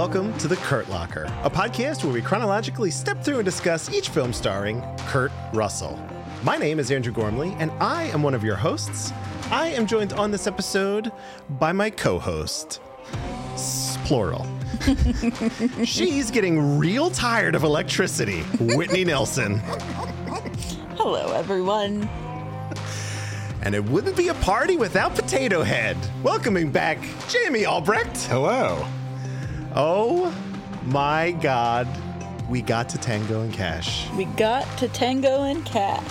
welcome to the Kurt Locker, a podcast where we chronologically step through and discuss each film starring Kurt Russell. My name is Andrew Gormley, and I am one of your hosts. I am joined on this episode by my co host, plural. She's getting real tired of electricity, Whitney Nelson. Hello, everyone. And it wouldn't be a party without Potato Head. Welcoming back Jamie Albrecht. Hello. Oh my God. We got to Tango and Cash. We got to Tango and Cash.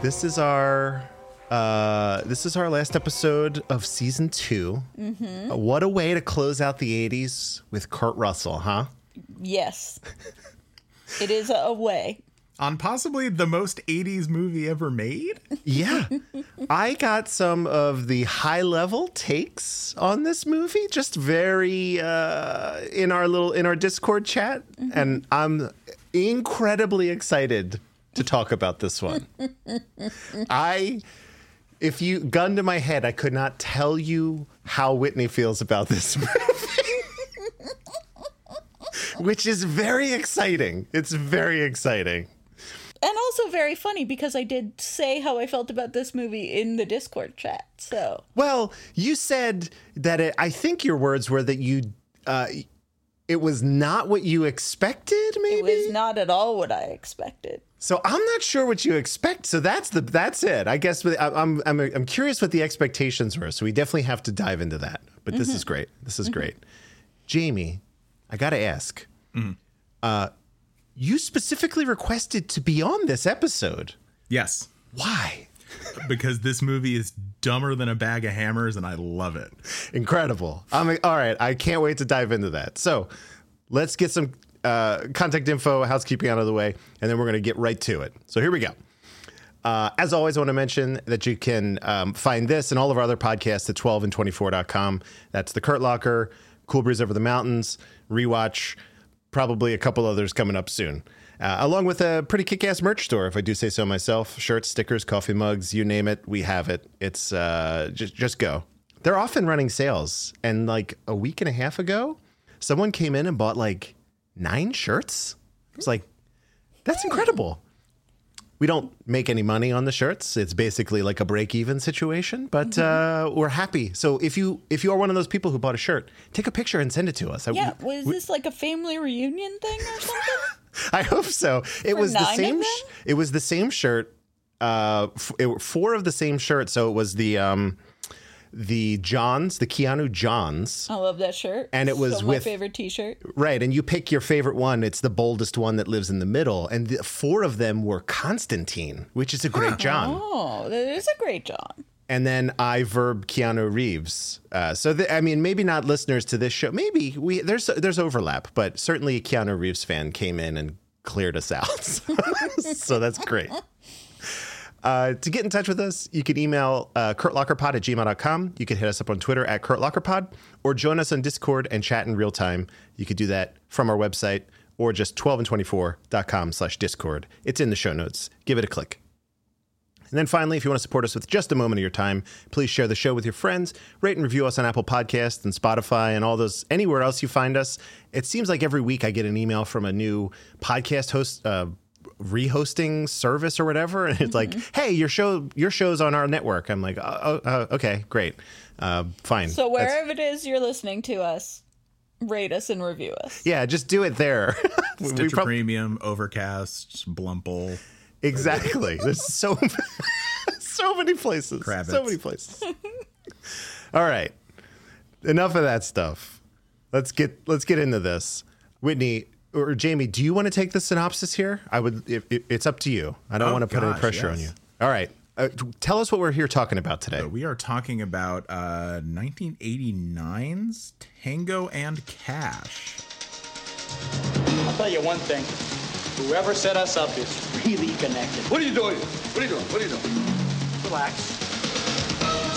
This is our uh, this is our last episode of season 2 Mm-hmm. Uh, what a way to close out the '80s with Kurt Russell, huh? Yes. it is a way. On possibly the most 80s movie ever made? Yeah, I got some of the high level takes on this movie, just very uh, in our little in our Discord chat, and I'm incredibly excited to talk about this one. I, if you gun to my head, I could not tell you how Whitney feels about this movie. Which is very exciting. It's very exciting. And also very funny because I did say how I felt about this movie in the Discord chat. So, Well, you said that it, I think your words were that you, uh, it was not what you expected, maybe. it was not at all what I expected. so I'm not sure what you expect. So that's the that's it. I guess I- I'm I'm I'm curious what the expectations were. So we definitely have to dive into that. But this is great. This is great. Jamie, I got to ask. Uh, you specifically requested to be on this episode. Yes. Why? Because this movie is dumber than a bag of hammers and I love it. Incredible. I'm all right. I can't wait to dive into that. So let's get some uh, contact info, housekeeping out of the way, and then we're going to get right to it. So here we go. Uh, as always, I want to mention that you can um, find this and all of our other podcasts at 12and24.com. That's The Kurt Locker, Cool Breeze Over the Mountains, Rewatch, probably a couple others coming up soon. Uh, along with a pretty kick-ass merch store, if I do say so myself. Shirts, stickers, coffee mugs, you name it, we have it. It's uh, just just go. They're often running sales, and like a week and a half ago, someone came in and bought like nine shirts. It's like that's incredible. We don't make any money on the shirts. It's basically like a break-even situation, but uh, we're happy. So if you if you are one of those people who bought a shirt, take a picture and send it to us. I- Yeah, was this like a family reunion thing or something? I hope so. It was the same. Sh- it was the same shirt. Uh, f- it, four of the same shirt. So it was the um, the Johns, the Keanu Johns, I love that shirt. And it was so with- my favorite T-shirt. right? And you pick your favorite one. It's the boldest one that lives in the middle. And the, four of them were Constantine, which is a great John. Oh, that is a great John. And then I verb Keanu Reeves. Uh, so the, I mean, maybe not listeners to this show. Maybe we there's there's overlap, but certainly a Keanu Reeves fan came in and cleared us out. so that's great. Uh, to get in touch with us, you can email uh, kurtlockerpod at gmail.com. You can hit us up on Twitter at kurtlockerpod or join us on Discord and chat in real time. You could do that from our website or just 12and24.com slash Discord. It's in the show notes. Give it a click. And then finally, if you want to support us with just a moment of your time, please share the show with your friends, rate and review us on Apple Podcasts and Spotify and all those anywhere else you find us. It seems like every week I get an email from a new podcast host uh, rehosting service or whatever, and it's like, "Hey, your show your show's on our network." I'm like, "Oh, oh, okay, great, uh, fine." So That's- wherever it is you're listening to us, rate us and review us. yeah, just do it there. We- we Stitcher prob- Premium, Overcast, Blumple. Exactly. There's so so many places. Kravitz. So many places. All right. Enough of that stuff. Let's get let's get into this. Whitney or Jamie, do you want to take the synopsis here? I would. If, if- it's up to you. I don't Oh, want to put any gosh, pressure on you. All right. Uh, t- tell us what we're here talking about today. We are talking about uh, 1989's Tango and Cash. I'll tell you one thing. Whoever set us up is really connected. What are you doing? What are you doing? What are you doing? Relax.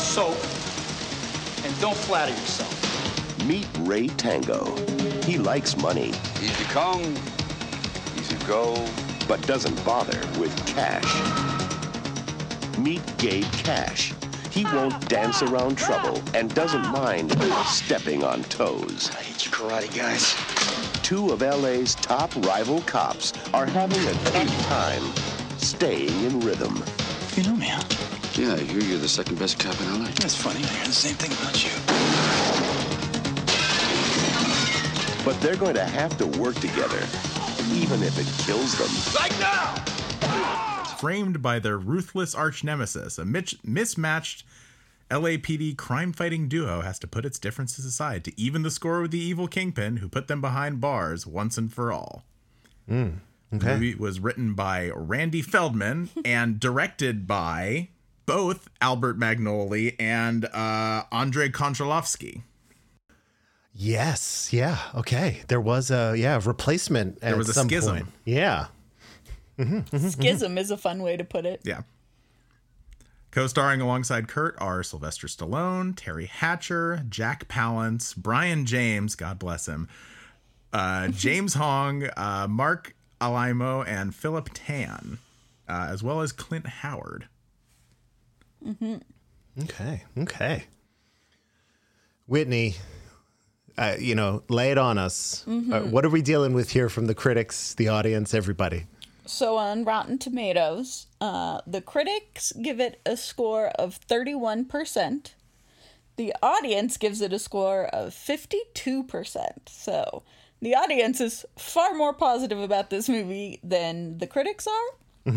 Soak. And don't flatter yourself. Meet Ray Tango. He likes money, Easy come, easy go. but doesn't bother with cash. Meet Gabe Cash. He won't dance around trouble and doesn't mind stepping on toes. I hate you karate guys. Two of LA's top rival cops are having a good time staying in rhythm. You know me, huh? Yeah, I hear you're the second best cop in LA. That's funny. I hear the same thing about you. But they're going to have to work together, even if it kills them. Framed by their ruthless arch nemesis, a mitch- mismatched LAPD crime fighting duo has to put its differences aside to even the score with the evil kingpin who put them behind bars once and for all. Okay. The movie was written by Randy Feldman and directed by both Albert Magnoli and uh, Andrei Konchalovsky. Yes. Yeah. Okay. There was a yeah replacement. At was a some schism. Point. Yeah. Schism is a fun way to put it. Yeah. Co-starring alongside Kurt are Sylvester Stallone, Teri Hatcher, Jack Palance, Brion James, God bless him, uh, James Hong, uh, Marc Alaimo, and Philip Tan, uh, as well as Clint Howard. Okay. Okay. Whitney, uh, you know, lay it on us. Uh, what are we dealing with here from the critics, the audience, everybody? So on Rotten Tomatoes, uh, the critics give it a score of 31%. The audience gives it a score of 52%. So the audience is far more positive about this movie than the critics are.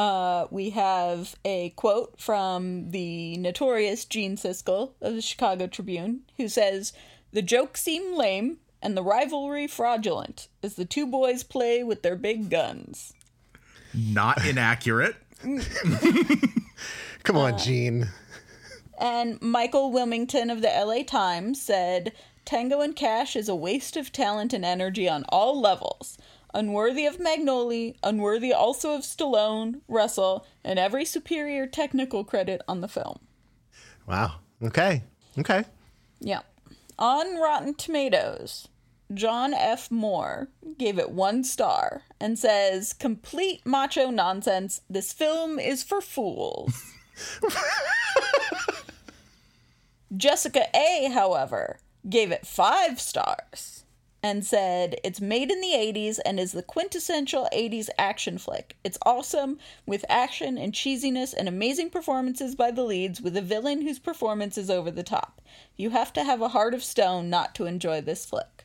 Uh, we have a quote from the notorious Gene Siskel of the Chicago Tribune, who says, The jokes seem lame and the rivalry fraudulent as the two boys play with their big guns. Not inaccurate. Come on, Gene. And Michael Wilmington of the LA Times said, Tango and Cash is a waste of talent and energy on all levels. Unworthy of Magnoli, unworthy also of Stallone, Russell, and every superior technical credit on the film. Wow. Okay. Okay. Yeah. On Rotten Tomatoes, John F. Moore gave it one star and says, complete macho nonsense. This film is for fools. Jessica A., however, gave it five stars and said it's made in the 80s and is the quintessential 80s action flick. It's awesome with action and cheesiness and amazing performances by the leads with a villain whose performance is over the top. You have to have a heart of stone not to enjoy this flick.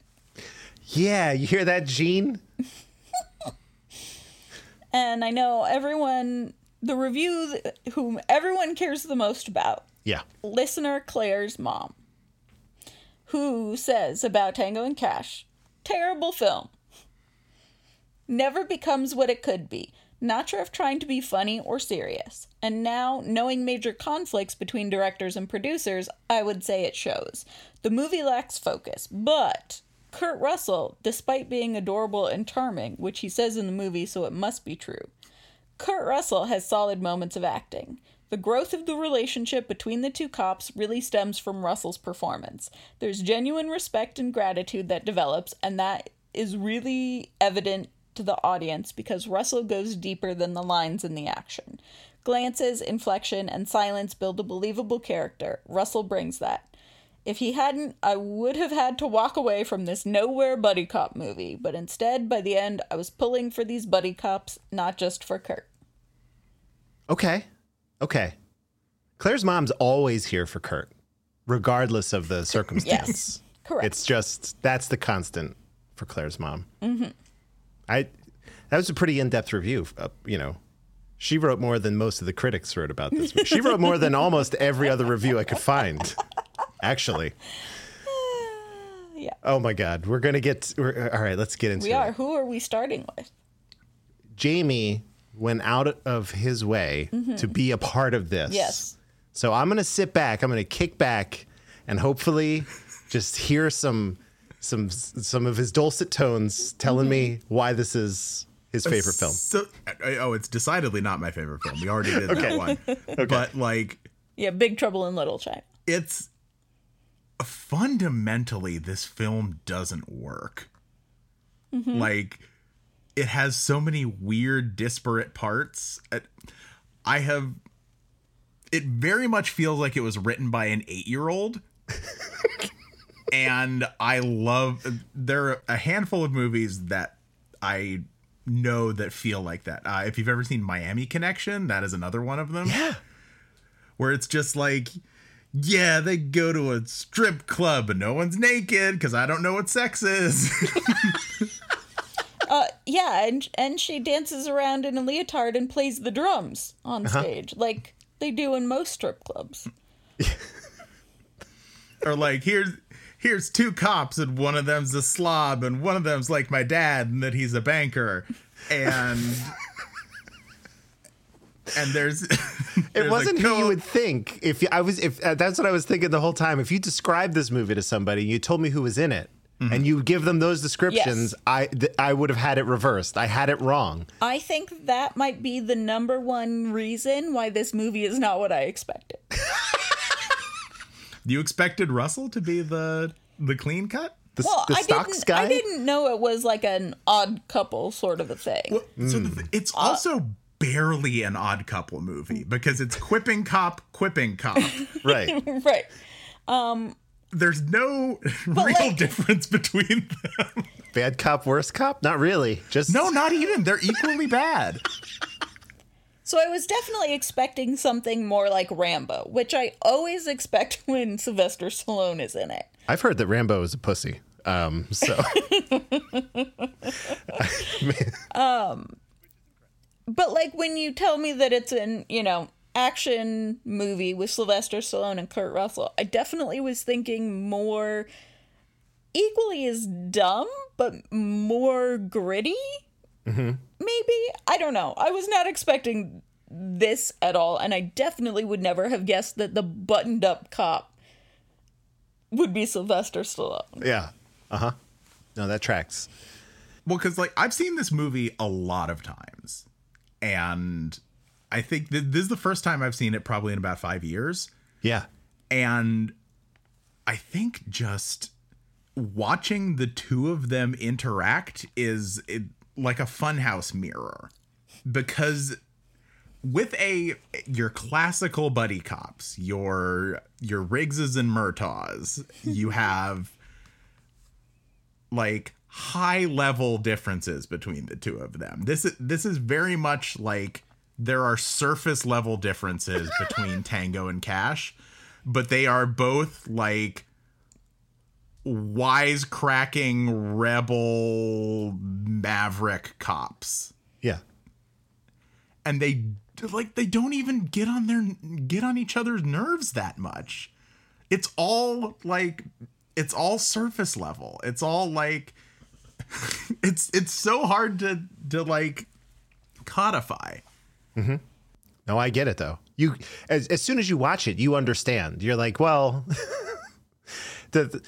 Yeah, you hear that, Gene? And I know everyone, the review whom everyone cares the most about, Yeah. listener Claire's mom, who says about Tango and Cash, terrible film. Never becomes what it could be. Not sure if trying to be funny or serious. And now, knowing major conflicts between directors and producers, I would say it shows. The movie lacks focus, but Kurt Russell, despite being adorable and charming, which he says in the movie, so it must be true, Kurt Russell has solid moments of acting. The growth of the relationship between the two cops really stems from Russell's performance. There's genuine respect and gratitude that develops, and that is really evident to the audience because Russell goes deeper than the lines in the action. Glances, inflection, and silence build a believable character. Russell brings that. If he hadn't, I would have had to walk away from this nowhere buddy cop movie, but instead, by the end, I was pulling for these buddy cops, not just for Kurt. Okay. Okay. Claire's mom's always here for Kurt, regardless of the circumstance. yes, Correct. It's just that's the constant for Claire's mom. Mm-hmm. I that was a pretty in-depth review. Uh, you know, she wrote more than most of the critics wrote about this. movie. She wrote more than almost every other review I could find. Actually. Yeah. Oh my God, we're gonna get. We're, all right, let's get into We it. are. Who are we starting with? Jamie went out of his way mm-hmm. to be a part of this. Yes. So I'm going to sit back, I'm going to kick back and hopefully just hear some some some of his dulcet tones telling me mm-hmm. why this is his favorite film. So, uh, oh, it's decidedly not my favorite film. We already did that one. But like, Yeah, Big Trouble in Little China. it's fundamentally this film doesn't work. Mm-hmm. Like it has so many weird disparate parts. I have it very much feels like it was written by an eight year old. and I love there are a handful of movies that I know that feel like that. Uh, if you've ever seen Miami Connection, that is another one of them. Yeah. Where it's just like, yeah, they go to a strip club and no one's naked because I don't know what sex is. Yeah, and and she dances around in a leotard and plays the drums on Uh-huh. stage like they do in most strip clubs. or like here's here's two cops and one of them's a slob and one of them's like my dad and that he's a banker and and there's It wasn't who you would think. If you- I was, if uh, that's what I was thinking the whole time. If you described this movie to somebody, you told me who was in it, Mm-hmm. and you give them those descriptions, Yes. I th- I would have had it reversed. I had it wrong. I think that might be the number one reason why this movie is not what I expected. you expected Russell to be the the clean cut The, Well, the I stocks didn't guy. I didn't know it was like an odd couple sort of a thing. so the hmm. th- it's uh, also barely an odd couple movie because it's quipping cop quipping cop Right. right. Um, there's no real like- difference between them Bad cop, worst cop? Not really. Just no not even they're equally bad So I was definitely expecting something more like Rambo, which I always expect when Sylvester Stallone is in it. I've heard that Rambo is a pussy. Um. So Um. But like when you tell me that it's in, you know, action movie with Sylvester Stallone and Kurt Russell, I definitely was thinking more equally as dumb, but more gritty. Maybe. I don't know. I was not expecting this at all, and I definitely would never have guessed that the buttoned up cop would be Sylvester Stallone. yeah. Uh huh. No, that tracks. Well, because like I've seen this movie a lot of times, and I think th- this is the first time I've seen it probably in about five years, Yeah. and I think just watching the two of them interact is it, like a funhouse mirror. Because with a your classical buddy cops your your riggses and murtaughs you have like high level differences between the two of them. This is this is very much like there are surface level differences between tango and cash but they are both like wisecracking rebel maverick cops. Yeah. and they like they don't even get on their get on each other's nerves that much. It's all like it's all surface level. It's all like it's it's so hard to to like codify Mm-hmm. No, I get it though. You as as soon as you watch it, you understand. You're like, well, the, the-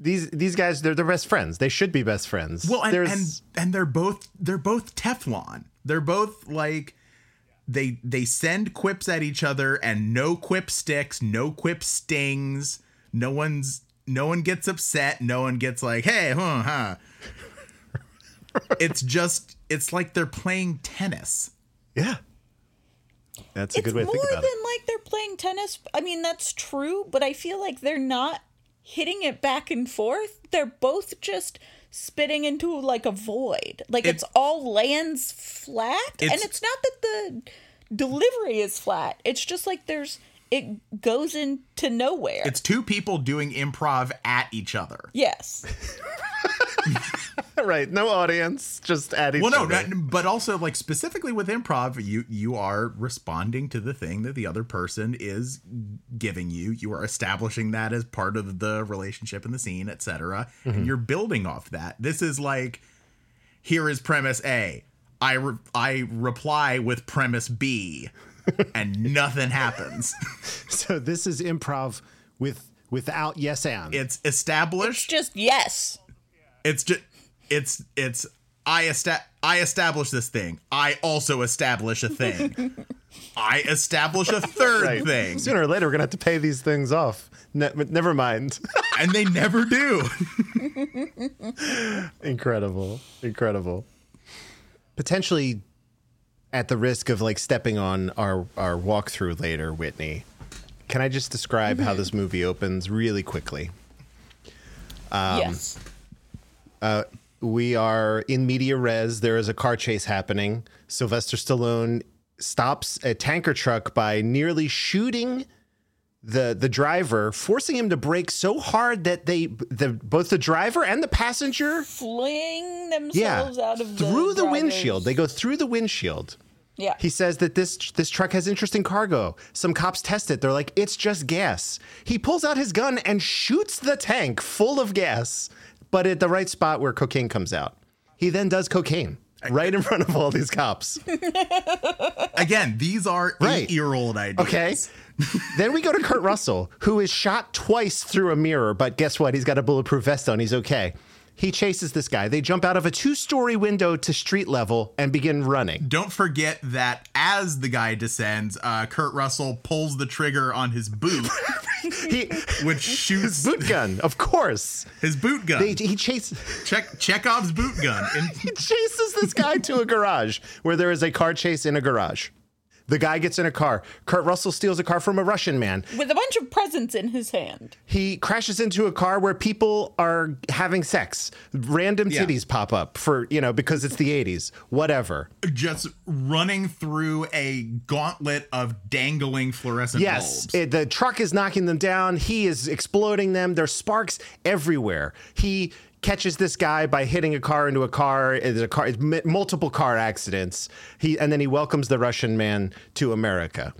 these these guys they're they're best friends. They should be best friends. Well, and, and and they're both they're both Teflon. They're both like they they send quips at each other, and no quip sticks, no quip stings. No one's no one gets upset. No one gets like, hey, huh, huh. it's just it's like they're playing tennis. yeah, that's a it's good way to more think than about it. like they're playing tennis. I mean, that's true, but I feel like they're not hitting it back and forth. They're both just spitting into like a void. Like It- it's all lands flat, and It's- it's not that the delivery is flat. It's just like there's it goes into nowhere. It's two people doing improv at each other. yes. right? No audience, just at each Well, no, other. but also like specifically with improv, you you are responding to the thing that the other person is giving you. You are establishing that as part of the relationship in the scene, etc. And mm-hmm. you're building off that. This is like, here is premise A. I re- I reply with premise B, and nothing happens. So this is improv with without yes and. It's established. It's just yes. It's just it's it's I esta- I establish this thing. I also establish a thing. I establish a third Right. thing, Sooner or later, we're gonna have to pay these things off. Ne- never mind. and they never do. incredible, incredible. Potentially at the risk of like stepping on our our walkthrough later, Whitney, can I just describe how this movie opens really quickly? Um, yes. We are in media res. There is a car chase happening. Sylvester Stallone stops a tanker truck by nearly shooting the the driver, forcing him to brake so hard that they the both the driver and the passenger Fling yeah themselves out of the through the, driver's- windshield. They go through the windshield. Yeah. He says that this this truck has interesting cargo. Some cops test it. They're like, it's just gas. He pulls out his gun and shoots the tank full of gas, but at the right spot where cocaine comes out. He then does cocaine right in front of all these cops. Again, these are Right. eight-year-old ideas. Okay. then we go to Kurt Russell, who is shot twice through a mirror, but guess what? He's got a bulletproof vest on. He's okay. He chases this guy. They jump out of a two story window to street level and begin running. Don't forget that as the guy descends, uh, Kurt Russell pulls the trigger on his boot, He, which shoots boot gun, of course. his boot gun. They, he chases. Check Chekhov's boot gun. And he chases this guy to a garage where there is a car chase in a garage. The guy gets in a car. Kurt Russell steals a car from a Russian man. With a bunch of presents in his hand. He crashes into a car where people are having sex. Random Yeah. titties pop up for, you know, because it's the 80s. Whatever. just running through a gauntlet of dangling fluorescent Yes, bulbs. it- the truck is knocking them down. He is exploding them. There's sparks everywhere. He catches this guy by hitting a car into a car. There's a car, it's m- multiple car accidents. He and then he welcomes the Russian man to America.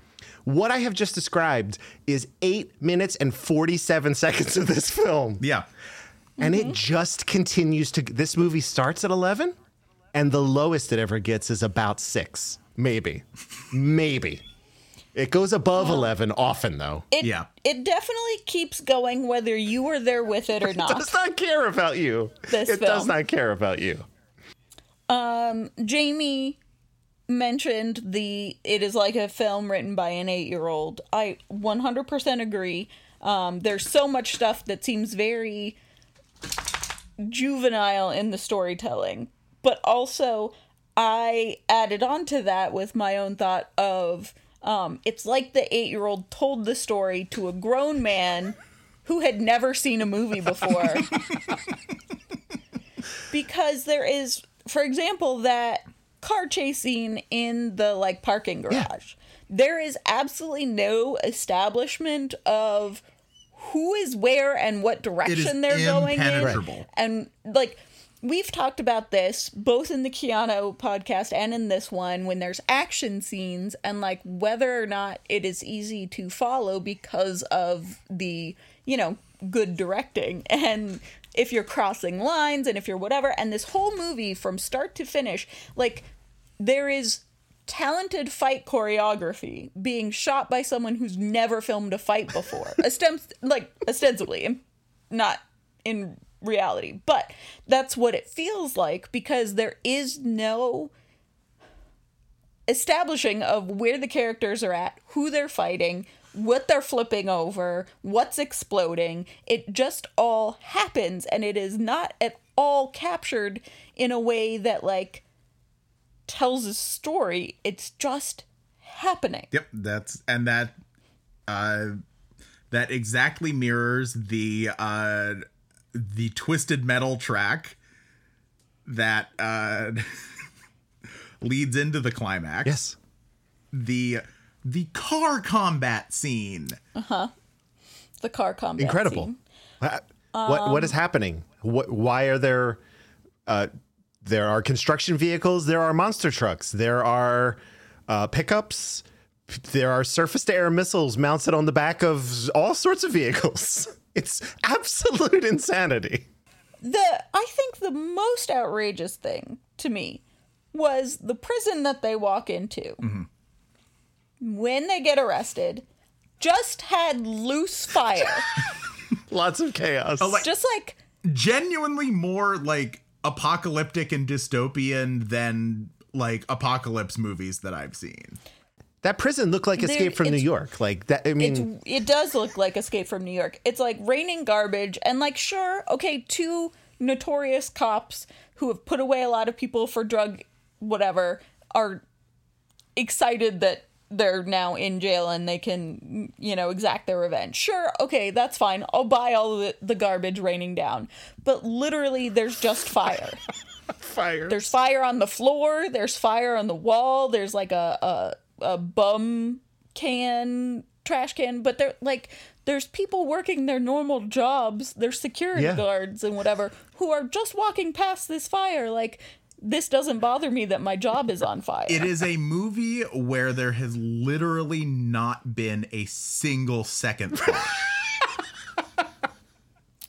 What I have just described is eight minutes and 47 seconds of this film. yeah. And it mm-hmm. just continues to. This movie starts at 11, and the lowest it ever gets is about six. Maybe. Maybe. It goes above 11 often, though. It, Yeah. It definitely keeps going whether you were there with it or not. does not care about you. This it does not care about you. Jamie mentioned the it is like a film written by an 8-year-old. I 100% agree. Um, there's so much stuff that seems very juvenile in the storytelling, but also I added on to that with my own thought of um, it's like the 8-year-old told the story to a grown man who had never seen a movie before. because there is for example that car chase scene in the like parking garage. There is absolutely no establishment of who is where and what direction they're going in. and like we've talked about this both in the Keanu podcast and in this one when there's action scenes and like whether or not it is easy to follow because of the you know good directing. And if you're crossing lines and if you're whatever. And this whole movie from start to finish like there is talented fight choreography being shot by someone who's never filmed a fight before. Ostem- like ostensibly not in reality. But that's what it feels like because there is no establishing of where the characters are at who they're fighting what they're flipping over what's exploding. It just all happens and it is not at all captured in a way that like tells a story. It's just happening. Yep, that's and that uh that exactly mirrors the uh the twisted metal track that uh leads into the climax. Yes. The the car combat scene. Uh huh. The car combat Incredible. scene. What what is happening? What, why are there uh, there are construction vehicles, there are monster trucks, there are uh, pickups, there are surface to air missiles mounted on the back of all sorts of vehicles. It's absolute insanity. the I think the most outrageous thing to me was the prison that they walk into. Mm-hmm. When they get arrested, just had loose fire. Lots of chaos. Oh, like- just like Genuinely more like apocalyptic and dystopian than like apocalypse movies that I've seen. That prison looked like Escape from New York. Like that. I mean, it's, it does look like Escape from New York. It's like raining garbage and like sure, okay, two notorious cops who have put away a lot of people for drug whatever are excited that they're now in jail and they can, you know, exact their revenge. Sure, okay, that's fine. I'll buy all the, the garbage raining down. But literally, there's just fire. Fire. There's fire on the floor. There's fire on the wall. There's like a a, a bum can, trash can. But they're like, there's people working their normal jobs. their security Yeah. guards and whatever who are just walking past this fire. Like, this doesn't bother me that my job is on fire. It is a movie where there has literally not been a single second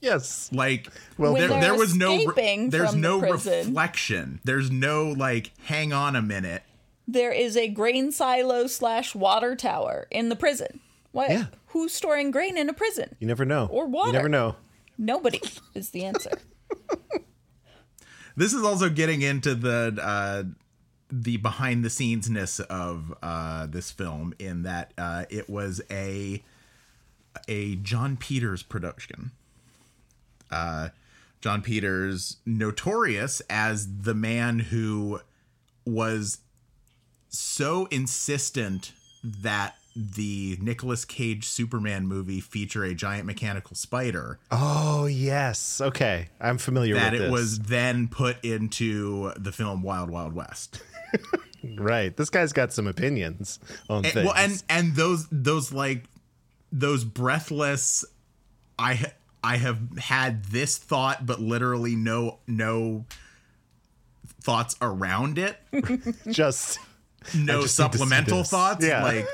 yes. Like Well, there, there was no there's from the no reflection. There's no like hang on a minute. There is a grain silo slash water tower in the prison. What? Yeah. Who's storing grain in a prison? You never know. Or water. You never know. Nobody is the answer. This is also getting into the uh the behind the scenes-ness of uh this film in that uh it was a a John Peters production. Uh John Peters notorious as the man who was so insistent that the Nicolas Cage Superman movie feature a giant mechanical spider Oh yes. Okay. I'm familiar with that it was then put into the film Wild Wild West. right. This guy's got some opinions on And, things. well, and and those those like those breathless. I I have had this thought, but literally no no thoughts around it. just No just need to see supplemental thoughts. Yeah. Like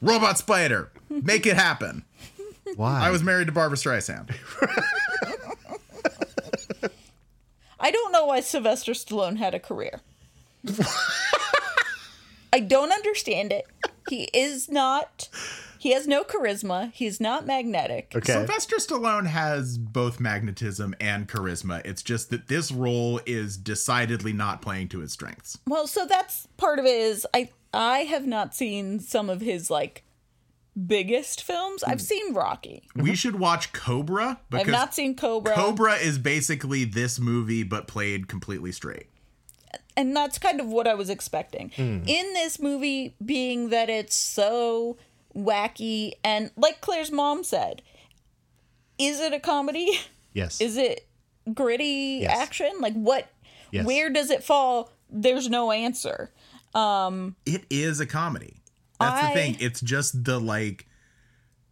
robot spider, make it happen. why? I was married to Barbra Streisand. I don't know why Sylvester Stallone had a career. I don't understand it. He is not. He has no charisma. He's not magnetic. okay. Sylvester Stallone has both magnetism and charisma. It's just that this role is decidedly not playing to his strengths. Well, so that's part of it. Is I I have not seen some of his like biggest films. I've seen Rocky. We should watch Cobra I've because not seen Cobra. Cobra is basically this movie but played completely straight. and that's kind of what I was expecting. Hmm. In this movie, being that it's so wacky and like Claire's mom said, is it a comedy? yes. Is it gritty Yes. action? Like what Yes. where does it fall? There's no answer. Um, it is a comedy. That's I- the thing. It's just the like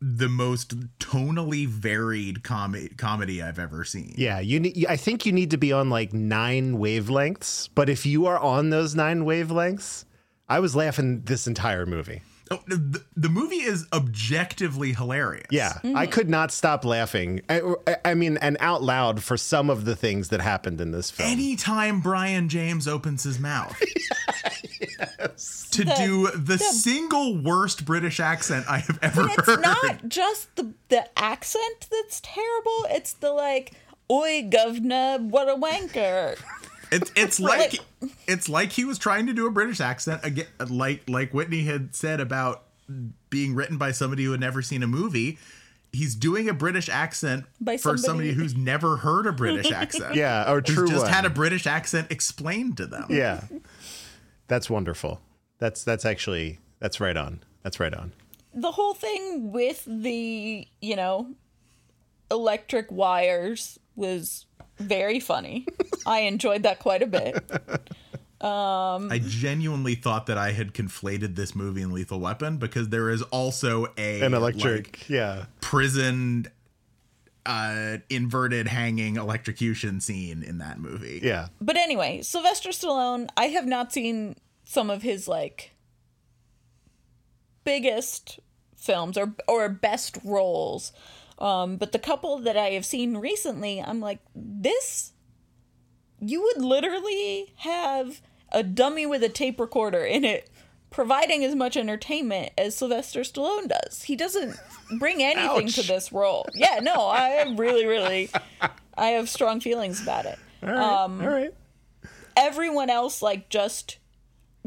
the most tonally varied comedy comedy I've ever seen. Yeah, you need. I think you need to be on like nine wavelengths. But if you are on those nine wavelengths, I was laughing this entire movie. Oh, the, the movie is objectively hilarious. Yeah, I mm-hmm. could not stop laughing. I, I- I mean, and out loud for some of the things that happened in this film. Anytime Brion James opens his mouth to do the, single worst British accent I have ever It's heard. It's not just the the accent that's terrible. It's the like, "Oi, governor, what a wanker." It's it's like it's like he was trying to do a British accent again, like like Whitney had said about being written by somebody who had never seen a movie. He's doing a British accent By for somebody- somebody who's never heard a British accent. yeah, or He's true just one. had a British accent explained to them. yeah, that's wonderful. That's that's actually that's right on. That's right on. the whole thing with the you know electric wires was very funny i enjoyed that quite a bit I genuinely thought that I had conflated this movie and Lethal Weapon because there is also a An electric. like, yeah. prison uh inverted hanging electrocution scene in that movie. Yeah. but anyway sylvester stallone i have not seen some of his like biggest films or or best roles um but the couple that i have seen recently i'm like this you would literally have a dummy with a tape recorder in it providing as much entertainment as Sylvester Stallone does. He doesn't bring anything to this role. Yeah, no, I really really I have strong feelings about it. All right. All right. Everyone else like just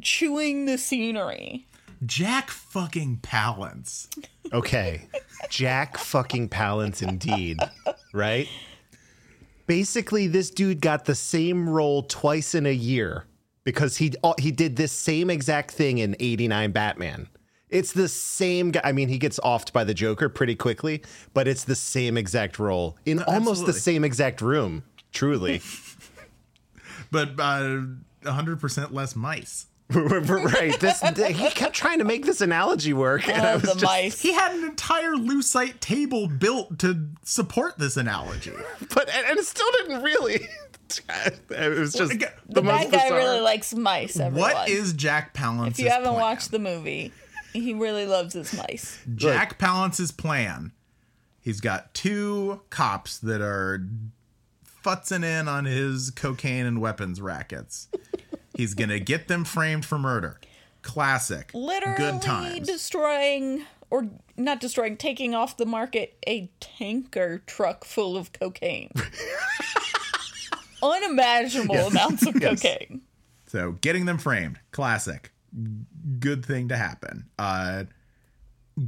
chewing the scenery. Jack fucking Palance. Okay. Jack fucking Palance indeed. Right? Basically, this dude got the same role twice in a year because he uh, he did this same exact thing in 89 Batman. It's the same guy. I mean, he gets offed by the Joker pretty quickly, but it's the same exact role in almost the same exact room. Truly. But uh, 100% less mice. right. This he kept trying to make this analogy work and oh, I Oh, was the just mice. He had an entire lucite table built to support this analogy. but and, and it still didn't really it was just again, the, The most bad guy bizarre. really likes mice. Everyone. What is Jack Palance's If you haven't plan? watched the movie, he really loves his mice. Jack Palance's plan. He's got two cops that are futzing in on his cocaine and weapons rackets. He's gonna get them framed for murder. Classic. Literally Good times. destroying, or not destroying, taking off the market a tanker truck full of cocaine. Unimaginable amounts of cocaine. So getting them framed, classic. Good thing to happen. Uh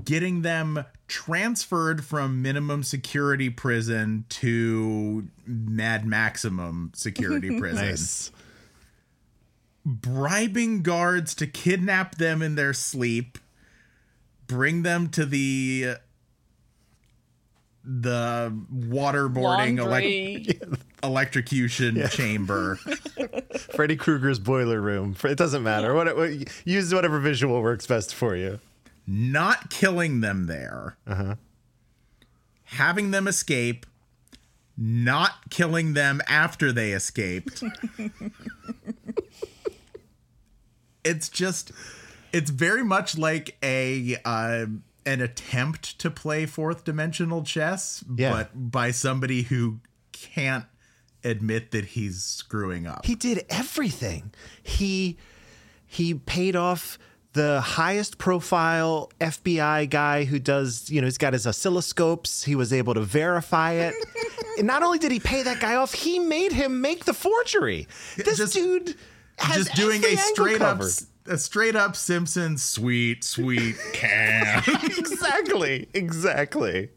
getting them transferred from minimum security prison to mad maximum security prison. nice. Bribing guards to kidnap them in their sleep, bring them to the the waterboarding elec- Laundry. electrocution chamber. Freddy Krueger's boiler room. It doesn't matter. What, what use whatever visual works best for you. not killing them there, uh-huh. having them escape, not killing them after they escaped. it's just, it's very much like a uh, an attempt to play fourth dimensional chess, Yeah. but by somebody who can't admit that he's screwing up. He did everything. He he paid off the highest profile FBI guy who does, you know, he's got his oscilloscopes. He was able to verify it. and not only did he pay that guy off, he made him make the forgery. This just- dude just doing a straight up covered. a straight up Simpsons sweet sweet can. exactly, exactly.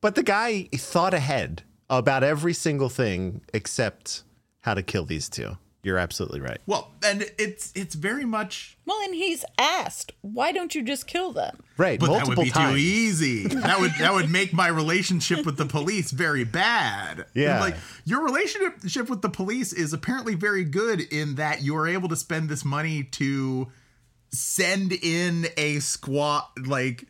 But the guy thought ahead about every single thing except how to kill these two. You're absolutely right. well, and it's it's very much Well, and he's asked, why don't you just kill them? Right, but that multiple would be times. too easy. That would that would make my relationship with the police very bad. Yeah. Like your relationship with the police is apparently very good in that you are able to spend this money to send in a squad like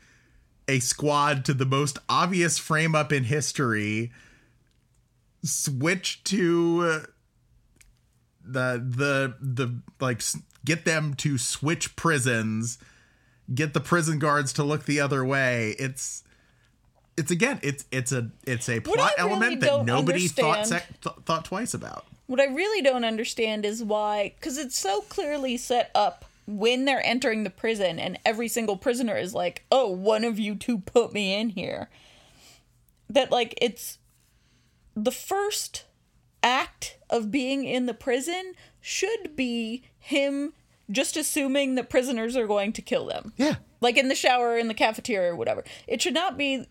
a squad to the most obvious frame up in history switch to uh, the the the like get them to switch prisons get the prison guards to look the other way it's it's again it's it's a it's a plot really element that nobody thought sec- th- thought twice about What I really don't understand is why, because it's so clearly set up when they're entering the prison, and every single prisoner is like, oh, one of you two put me in here. That, like, it's the first act of being in the prison should be him just assuming that prisoners are going to kill them. Yeah. Like in the shower, in the cafeteria, or whatever. It should not be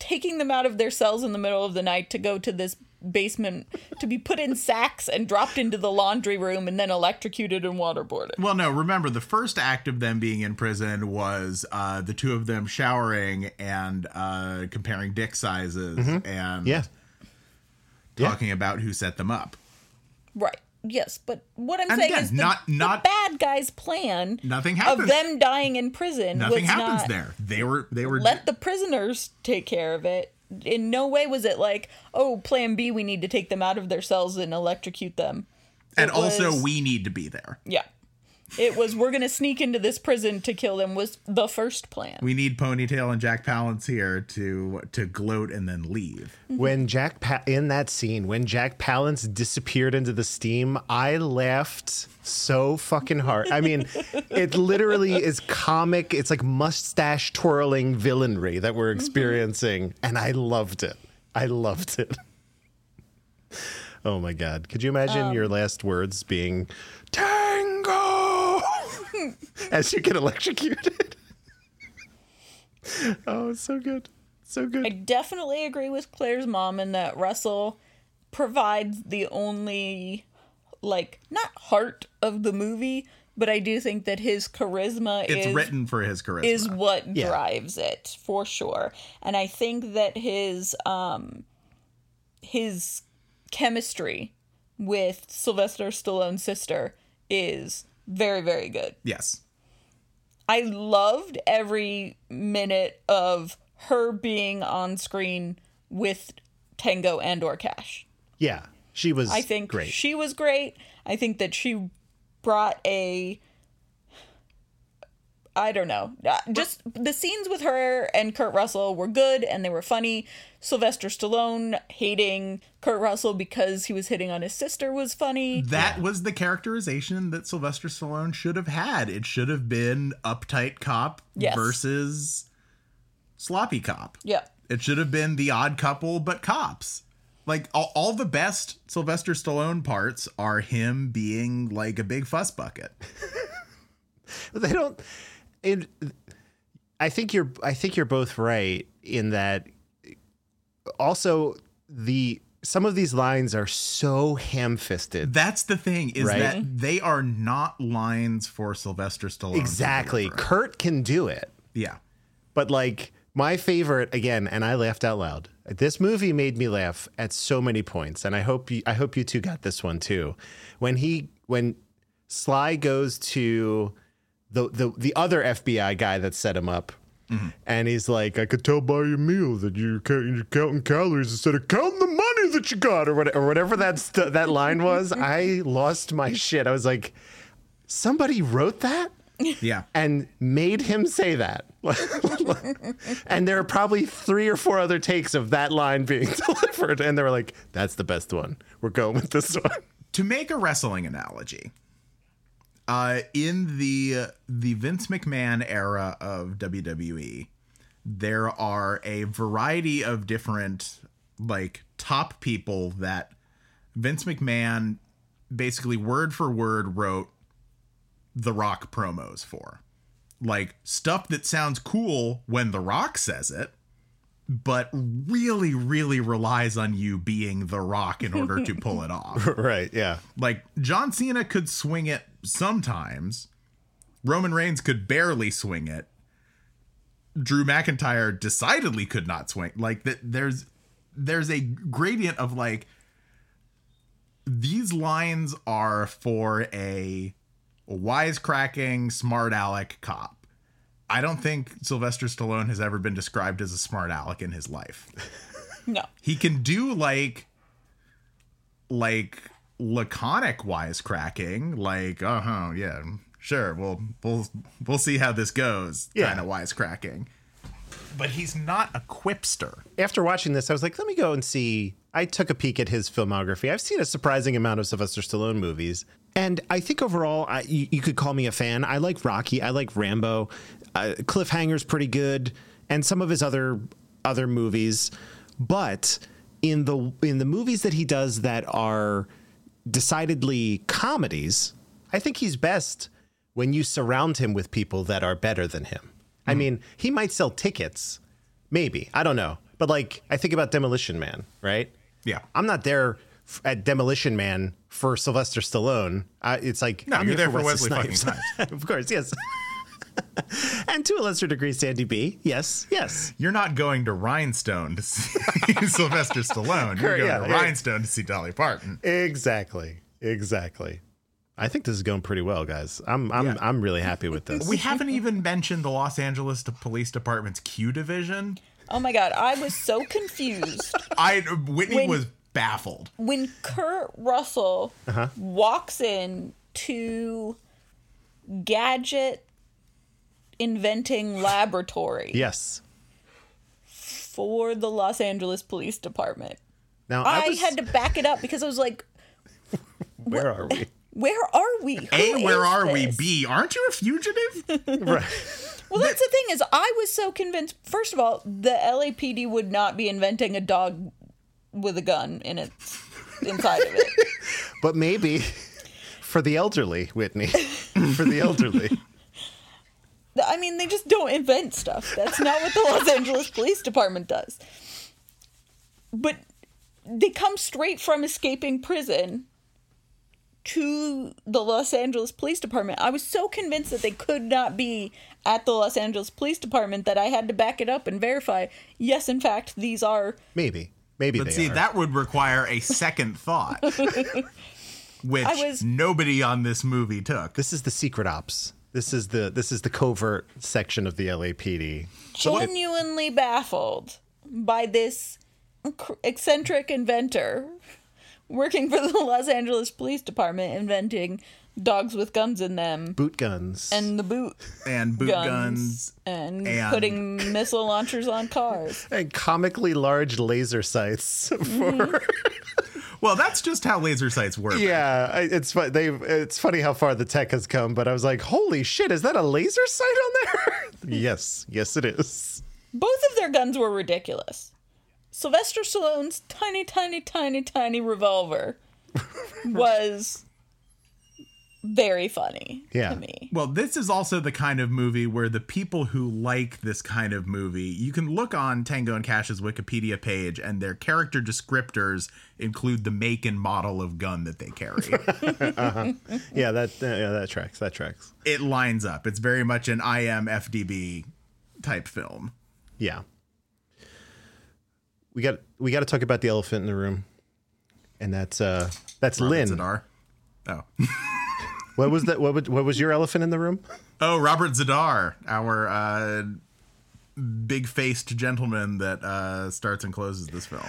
taking them out of their cells in the middle of the night to go to this basement to be put in sacks and dropped into the laundry room and then electrocuted and waterboarded. well no remember the first act of them being in prison was uh the two of them showering and uh comparing dick sizes and Mm-hmm. Yeah. Yeah. talking about who set them up Right. Yes, but what I'm And saying again, is the, not- the not- bad guy's plan Nothing happens. of them dying in prison nothing was happens not there they were they were let the prisoners take care of it. In no way was it like, oh, plan B, we need to take them out of their cells and electrocute them. and It also was- we need to be there Yeah. It was we're gonna sneak into this prison to kill them was the first plan. we need ponytail and jack palance here to to gloat and then leave mm-hmm. When Jack pa- in that scene, when Jack Palance disappeared into the steam, I laughed so fucking hard. I mean, it literally is comic. It's like mustache twirling villainry that we're mm-hmm. experiencing, and I loved it. I loved it. Oh my god! Could you imagine um, your last words being "Tango" as you get electrocuted? oh, it's so good, so good. I definitely agree with Claire's mom in that Russell provides the only like not heart of the movie, but I do think that his charisma It's is written for his charisma. is what Yeah. drives it for sure. And I think that his um his chemistry with Sylvester Stallone's sister is very very good. yes. I loved every minute of her being on screen with Tango and or Cash. Yeah, she was. I think great. she was great. I think that she brought a I don't know. Uh, Just the scenes with her and Kurt Russell were good and they were funny. Sylvester Stallone hating Kurt Russell because he was hitting on his sister was funny. That was the characterization that Sylvester Stallone should have had. It should have been uptight cop Yes. versus sloppy cop. Yeah. It should have been the odd couple, but cops. Like all, all the best Sylvester Stallone parts are him being like a big fuss bucket. they don't and i think you're i think you're both right in that also the some of these lines are so ham-fisted That's the thing is Right. that they are not lines for Sylvester Stallone. exactly kurt can do it Yeah. but like my favorite again and i laughed out loud this movie made me laugh at so many points and i hope you i hope you two got this one too when he when sly goes to the the, the other fbi guy that set him up and he's like i could tell by your meal that you're, you're counting calories instead of counting the money that you got or, what, or whatever that st- that line was i lost my shit i was like somebody wrote that Yeah. and made him say that. and there are probably three or four other takes of that line being delivered. And they were like, that's the best one. We're going with this one. to make a wrestling analogy, uh, in the the Vince McMahon era of WWE, there are a variety of different like top people that Vince McMahon basically word for word wrote the Rock promos for. Like stuff that sounds cool when The Rock says it, but really, really relies on you being The Rock in order to pull it off. right. Yeah. Like John Cena could swing it sometimes. Roman Reigns could barely swing it. Drew McIntyre decidedly could not swing. Like that there's there's a gradient of like these lines are for a wisecracking smart aleck cop. I don't think Sylvester Stallone has ever been described as a smart aleck in his life No. he can do like like laconic wisecracking like uh-huh yeah sure we'll we'll we'll see how this goes Yeah. kind of wisecracking but he's not a quipster After watching this, I was like, let me go and see. I took a peek at his filmography. I've seen a surprising amount of Sylvester Stallone movies. And I think overall, I, you, you could call me a fan. I like Rocky. I like Rambo. Uh, Cliffhanger's pretty good, and some of his other other movies. But in the in the movies that he does that are decidedly comedies, I think he's best when you surround him with people that are better than him. I mean, he might sell tickets, maybe. I don't know. But like, I think about Demolition Man, right? yeah I'm not there f- at Demolition Man for Sylvester Stallone. I, it's like No, I'm you're here there for Wesley fucking Snipes. of course, yes. and to a lesser degree, Sandy B. Yes, yes. you're not going to rhinestone to see sylvester stallone you're going Yeah, to yeah. rhinestone to see dolly parton Exactly, exactly. I think this is going pretty well, guys. I'm I'm Yeah. I'm really happy with this. we haven't even mentioned the los angeles police department's q division Oh my god, I was so confused i whitney When- was baffled when Kurt Russell Uh-huh. walks in to gadget inventing laboratory yes. for the Los Angeles Police Department. Now I, I, was, had to back it up because I was like, Where are we? where are we? Who a where is are we b aren't you a fugitive right. Well, that's the thing is, I was so convinced. First of all, the LAPD would not be inventing a dog with a gun in its inside of it. But maybe for the elderly, Whitney. for the elderly. I mean, they just don't invent stuff. That's not what the Los Angeles Police Department does. But they come straight from escaping prison to the Los Angeles Police Department. I was so convinced that they could not be at the Los Angeles Police Department that I had to back it up and verify. Yes, in fact, these are. Maybe. Maybe But they see, are. that would require a second thought, which was- nobody on this movie took. This is the secret ops. This is the this is the covert section of the LAPD. genuinely baffled by this eccentric inventor working for the Los Angeles Police Department inventing dogs with guns in them Boot guns. and the boot And boot guns, guns. and, and- putting missile launchers on cars. and comically large laser sights for mm-hmm. Well, that's just how laser sights work. yeah I- it's fu- they it's funny how far the tech has come but i was like holy shit is that a laser sight on there yes yes it is Both of their guns were ridiculous. Sylvester Stallone's tiny, tiny, tiny, tiny revolver was very funny Yeah. to me. Well, this is also the kind of movie where the people who like this kind of movie, you can look on Tango and Cash's Wikipedia page, and their character descriptors include the make and model of gun that they carry. yeah that yeah that tracks that tracks it lines up. It's very much an IMFDB type film. yeah we got we got to talk about the elephant in the room and that's uh that's lynn Z'Dar. Oh. what was that what, what was your elephant in the room Oh, Robert Z'Dar, our uh, big faced gentleman that uh, starts and closes this film.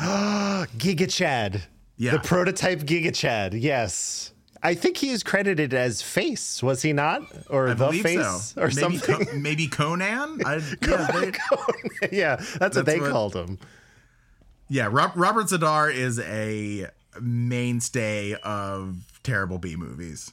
giga chad Yeah. the prototype giga chad yes I think he is credited as Face, was he not, or I the Face, so. or maybe something? Co- maybe Conan. I, yeah, they- yeah, that's, what they what- called him. yeah Rob, Robert Z'Dar is a mainstay of terrible B movies.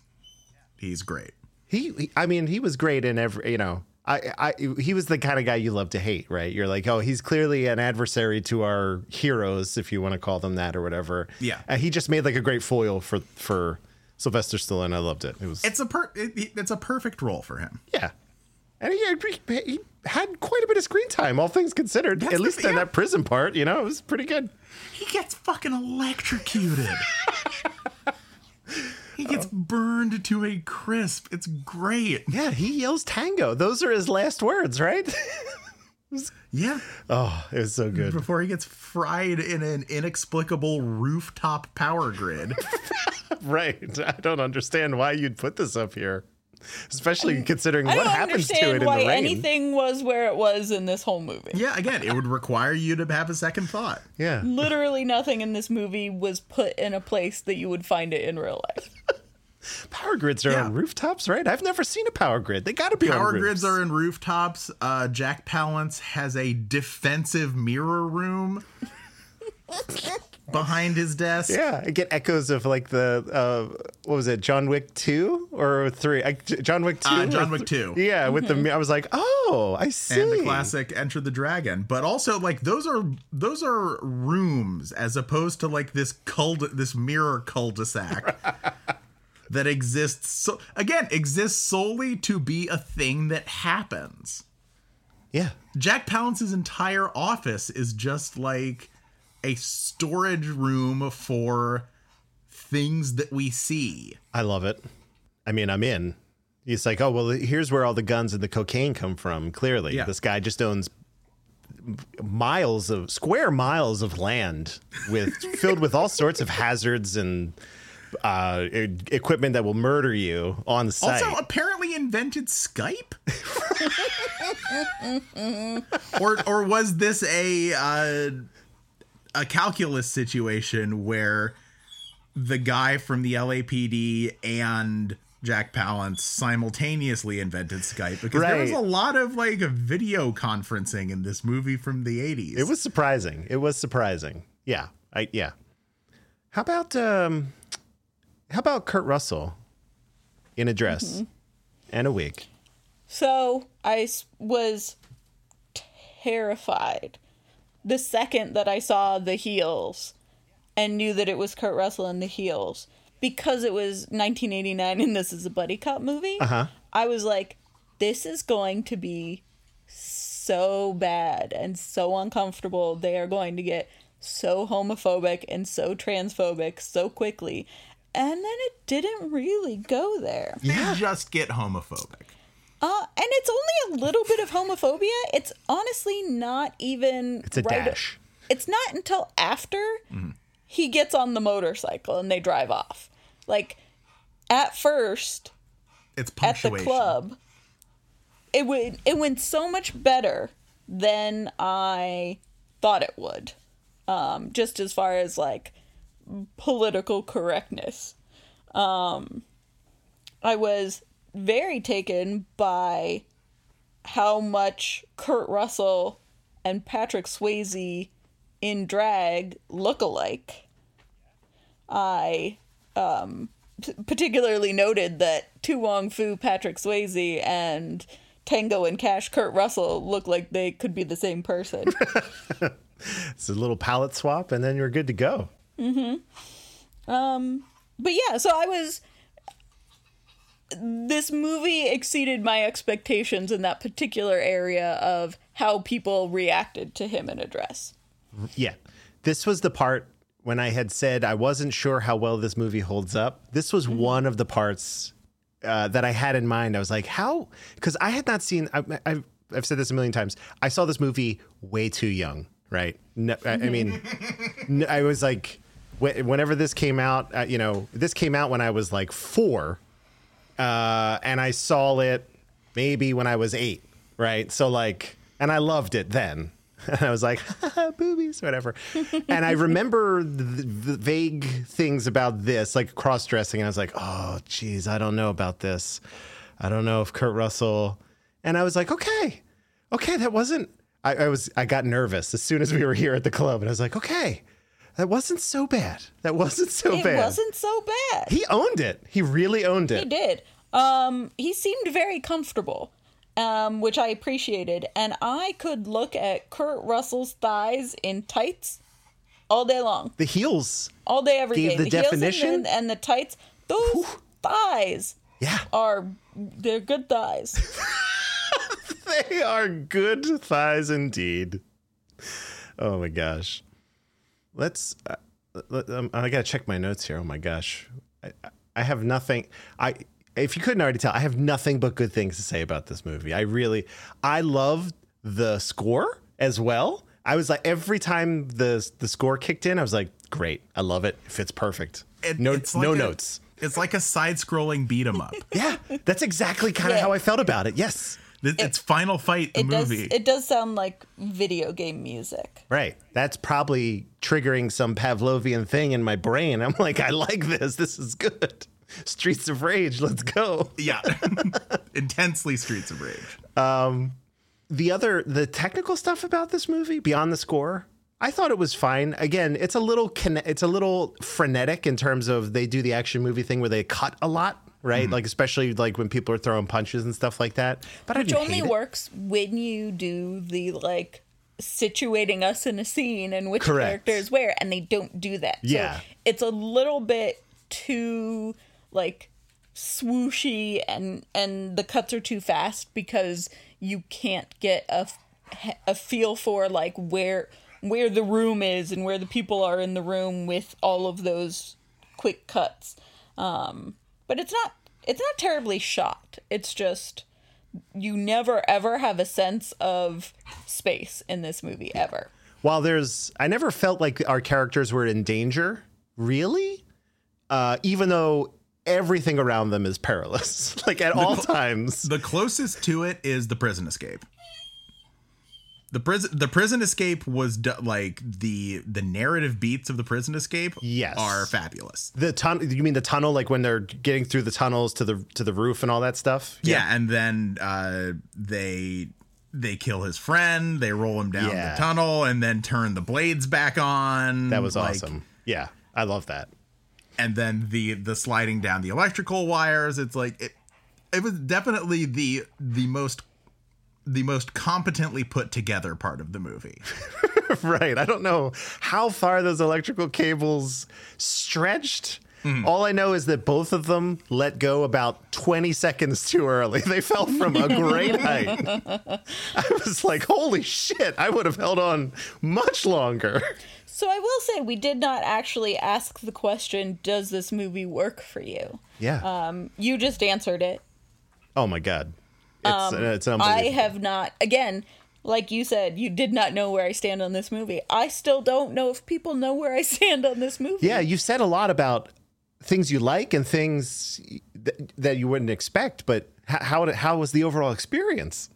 He's great. He, he, I mean, he was great in every, you know, I, I, he was the kind of guy you love to hate, right? You're like, oh, he's clearly an adversary to our heroes, if you want to call them that or whatever. Yeah. Uh, he just made like a great foil for for Sylvester Stallone. I loved it. It was, It's a per- it, it's a perfect role for him. yeah, and he had, he had quite a bit of screen time, all things considered. That's At the- least in yeah. that prison part, you know, it was pretty good. He gets fucking electrocuted. he gets burned to a crisp. It's great. Yeah, he yells tango. Those are his last words, right? Yeah. oh, it was so good. Before he gets fried in an inexplicable rooftop power grid. Right. I don't understand why you'd put this up here, especially considering I what don't happens to it in why the rain. Why anything was where it was in this whole movie. yeah, again, it would require you to have a second thought. Yeah. Literally nothing in this movie was put in a place that you would find it in real life. Power grids are Yeah. on rooftops, right? I've never seen a power grid. They got to be on Power roofs. grids are in rooftops. Uh, Jack Palance has a defensive mirror room behind his desk. Yeah, I get echoes of like the uh, what was it, John Wick two or three? I, John Wick two. Uh, John or Wick 2. Yeah, with the I was like, oh, I see. and the classic Enter the Dragon. But also like those are those are rooms as opposed to like this cul this mirror cul-de-sac that exists so again exists solely to be a thing that happens. Yeah, Jack Palance's entire office is just like a storage room for things that we see. I love it. I mean, I'm in. He's like, oh well, here's where all the guns and the cocaine come from. Clearly, Yeah. this guy just owns miles of square miles of land with filled with all sorts of hazards and uh, equipment that will murder you on site. Also, apparently invented Skype. or or was this a uh, a calculus situation where the guy from the LAPD and Jack Palance simultaneously invented Skype because there was a lot of like video conferencing in this movie from the 80s. It was surprising. It was surprising. Yeah. I yeah. How about um how about Kurt Russell in a dress and a wig? So I was terrified the second that I saw the heels and knew that it was Kurt Russell in the heels because it was 1989 and this is a buddy cop movie. Uh-huh. I was like, this is going to be so bad and so uncomfortable. They are going to get so homophobic and so transphobic so quickly. and then it didn't really go there. They just get homophobic. Uh, and it's only a little bit of homophobia. It's honestly not even. It's a right- dash. It's not until after he gets on the motorcycle and they drive off. Like, at first, It's at the club, it would it went so much better than I thought it would. Um, just as far as like political correctness. Um, I was very taken by how much Kurt Russell and Patrick Swayze in drag look alike. I um, p- particularly noted that To Wong Foo, Patrick Swayze, and Tango and Cash, Kurt Russell look like they could be the same person. It's a little palette swap, and then you're good to go. but yeah, so I was. This movie exceeded my expectations in that particular area of how people reacted to him in a dress. Yeah. This was the part when I had said I wasn't sure how well this movie holds up. This was one of the parts uh, that I had in mind. I was like, how? Because I had not seen, I, I've, I've said this a million times. I saw this movie way too young, right? No, I, I mean, I was like, whenever this came out, uh, you know, this came out when I was like four. Uh, and I saw it maybe when I was eight, right? So like, and I loved it then. And I was like, boobies, whatever. and I remember the, the vague things about this, like cross dressing. And I was like, oh, geez, I don't know about this. I don't know if Kurt Russell. And I was like, okay, okay, that wasn't. I, I was. I got nervous as soon as we were here at the club, and I was like, okay, that wasn't so bad. That wasn't so it bad. It wasn't so bad. He owned it. He really owned it. He did. Um, he seemed very comfortable, um, which I appreciated. And I could look at Kurt Russell's thighs in tights all day long, The heels. all day, every day. the heels and definition? the- and the tights, those thighs Yeah. are they're good thighs. They are good thighs indeed. Oh my gosh. Let's. Uh, let, um, I gotta check my notes here. Oh my gosh. I, I have nothing. I. If you couldn't already tell, I have nothing but good things to say about this movie. I really, I love the score as well. I was like, every time the the score kicked in, I was like, great, I love it. It fits perfect. It- no, it's like no a- notes. It's like a side-scrolling beat 'em up. Yeah, that's exactly kind of Yeah. how I felt about it. Yes. Th- it's Final Fight, the It does movie. it does sound like video game music. Right. That's probably triggering some Pavlovian thing in my brain. I'm like, I like this. This is good. Streets of Rage, let's go. yeah, intensely Streets of Rage. Um, the other, the technical stuff about this movie, beyond the score, I thought it was fine. Again, it's a little, it's a little frenetic in terms of they do the action movie thing where they cut a lot, right? Like especially like when people are throwing punches and stuff like that. But I Which only hate it. works when you do the like situating us in a scene and which Correct. character is where, and they don't do that. Yeah. So it's a little bit too like swooshy and and the cuts are too fast because you can't get a a feel for like where where the room is and where the people are in the room with all of those quick cuts. Um, but it's not it's not terribly shot. It's just you never ever have a sense of space in this movie ever. While there's, I never felt like our characters were in danger, really. Uh, even though everything around them is perilous, like at all times. The closest to it is the prison escape. The prison, the prison escape was do- like the the narrative beats of the prison escape. Yes. are fabulous. The tunnel. You mean the tunnel? Like when they're getting through the tunnels to the to the roof and all that stuff? Yeah, and then uh, they they kill his friend. They roll him down Yeah. the tunnel, and then turn the blades back on. that was like- awesome. Yeah, I love that. And then the the sliding down the electrical wires. It's like it. It was definitely the the most the most competently put together part of the movie. right. I don't know how far those electrical cables stretched. Hmm. All I know is that both of them let go about 20 seconds too early. They fell from a great height. I was like, holy shit, I would have held on much longer. So I will say we did not actually ask the question, does this movie work for you? Yeah. Um, you just answered it. oh my god. It's, it's Um, I have not again, like you said, you did not know where I stand on this movie. I still don't know if people know where I stand on this movie. Yeah, you said a lot about things you like and things th- that you wouldn't expect, but h- how did, how was the overall experience?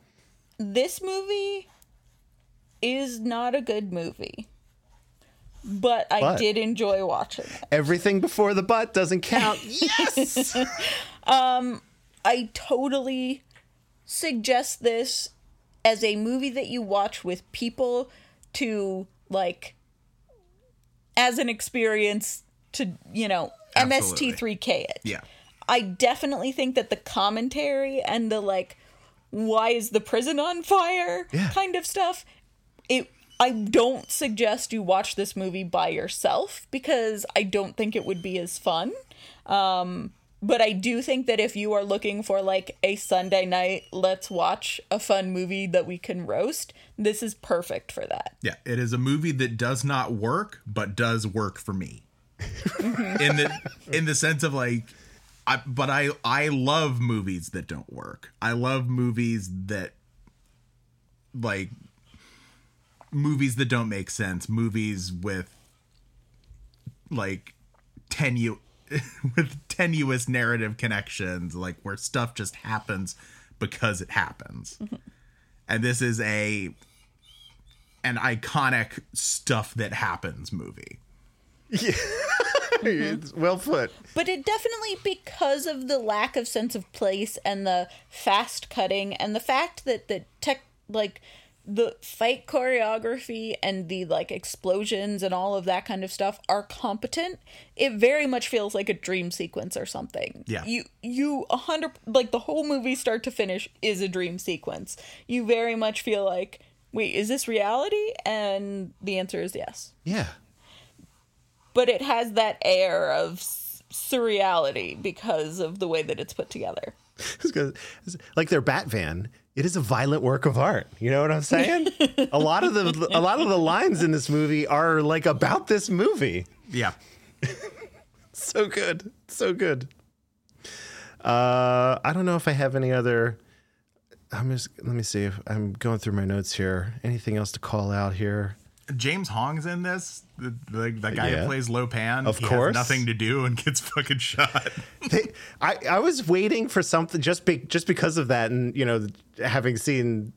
This movie is not a good movie. But I But- did enjoy watching it. Everything before the butt doesn't count. yes. I totally suggest this as a movie that you watch with people to like as an experience to, you know, Absolutely. MST3K it. Yeah. I definitely think that the commentary and the like why is the prison on fire Yeah. kind of stuff it I don't suggest you watch this movie by yourself because I don't think it would be as fun. Um but I do think that if you are looking for like a Sunday night, let's watch a fun movie that we can roast, this is perfect for that. Yeah, it is a movie that does not work, but does work for me. Mm-hmm. in the in the sense of like, I but I I love movies that don't work. I love movies that like movies that don't make sense. Movies with like tenu with tenuous narrative connections, like where stuff just happens because it happens. Mm-hmm. And this is a an iconic stuff that happens movie. Yeah. It's well put. But it definitely because of the lack of sense of place and the fast cutting and the fact that the tech like the fight choreography and the like explosions and all of that kind of stuff are competent it very much feels like a dream sequence or something Yeah. you you a hundred like the whole movie start to finish is a dream sequence you very much feel like wait is this reality and the answer is yes Yeah. but it has that air of surreality because of the way that it's put together. It's 'cause- it's like their bat van it is a violent work of art. You know what i'm saying? A lot of the a lot of the lines in this movie are like about this movie. Yeah. so good. So good. Uh i don't know if i have any other i'm just let me see if i'm going through my notes here. Anything else to call out here James Hong's in this. The, the, the guy Yeah. who plays Lo Pan. Of he course. Nothing to do and gets fucking shot. they, I, I was waiting for something just be, just because of that, and you know, having seen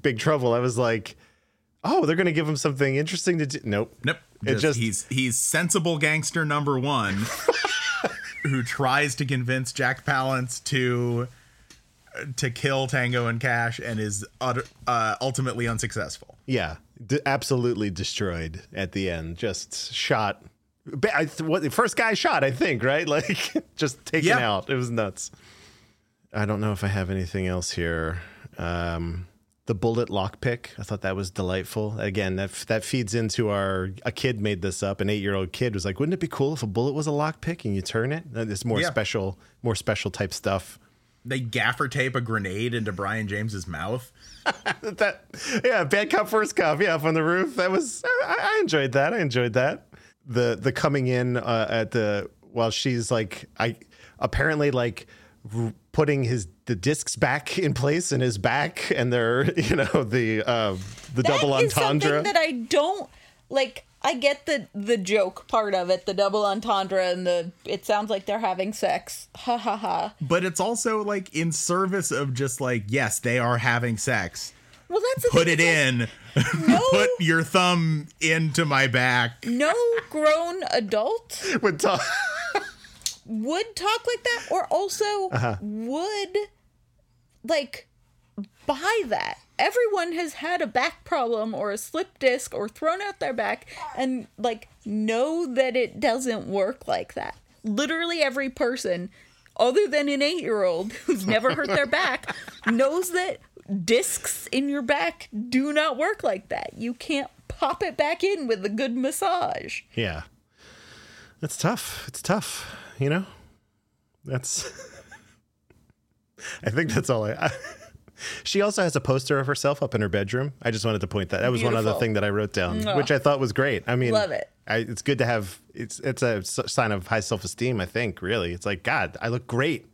Big Trouble, I was like, oh, they're gonna give him something interesting to do. Nope. Nope. It Just, just- he's he's sensible gangster number one who tries to convince Jack Palance to to kill Tango and Cash and is utter, uh, ultimately unsuccessful. Yeah, d- absolutely destroyed at the end. Just shot. I, th- what the first guy shot? I think right, like just taken Yeah. out. It was nuts. I don't know if I have anything else here. Um, the bullet lockpick. I thought that was delightful. Again, that f- that feeds into our. A kid made this up. An eight year old kid was like, "Wouldn't it be cool if a bullet was a lockpick and you turn it?" This more Yeah. special, more special type stuff. They gaffer tape a grenade into Brion James's mouth. that yeah bad cop first cop yeah up on the roof that was I, I enjoyed that i enjoyed that the the coming in uh, at the while she's like i apparently like r- putting his the discs back in place in his back and they're you know the uh the double That is entendre something that I don't like. I get the the joke part of it, the double entendre, and the it sounds like they're having sex. Ha ha ha. But it's also like in service of just like, yes, they are having sex. Well, that's Put it in. No, Put your thumb into my back. no grown adult would talk would talk like that, or also Uh-huh. would like buy that. Everyone has had a back problem or a slip disc or thrown out their back and like know that it doesn't work like that. Literally every person other than an 8-year-old who's never hurt their back knows that discs in your back do not work like that. You can't pop it back in with a good massage. yeah it's tough it's tough you know that's i think that's all i, I She also has a poster of herself up in her bedroom. I just wanted to point that. That was one other thing that I wrote down, which I thought was great. I mean, Love it. I, it's good to have. It's it's a sign of high self esteem. I think really, it's like God, I look great.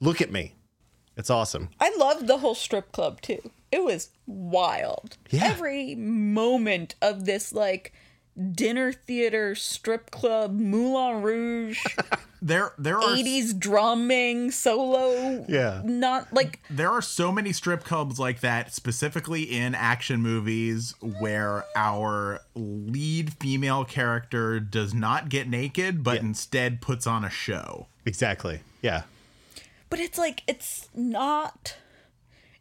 Look at me. It's awesome. I loved the whole strip club too. It was wild. Yeah. Every moment of this like dinner theater strip club Moulin Rouge There there are 80s drumming solo Yeah. not like there are so many strip clubs like that specifically in action movies where our lead female character does not get naked but instead puts on a show. Exactly. Yeah. but it's like it's not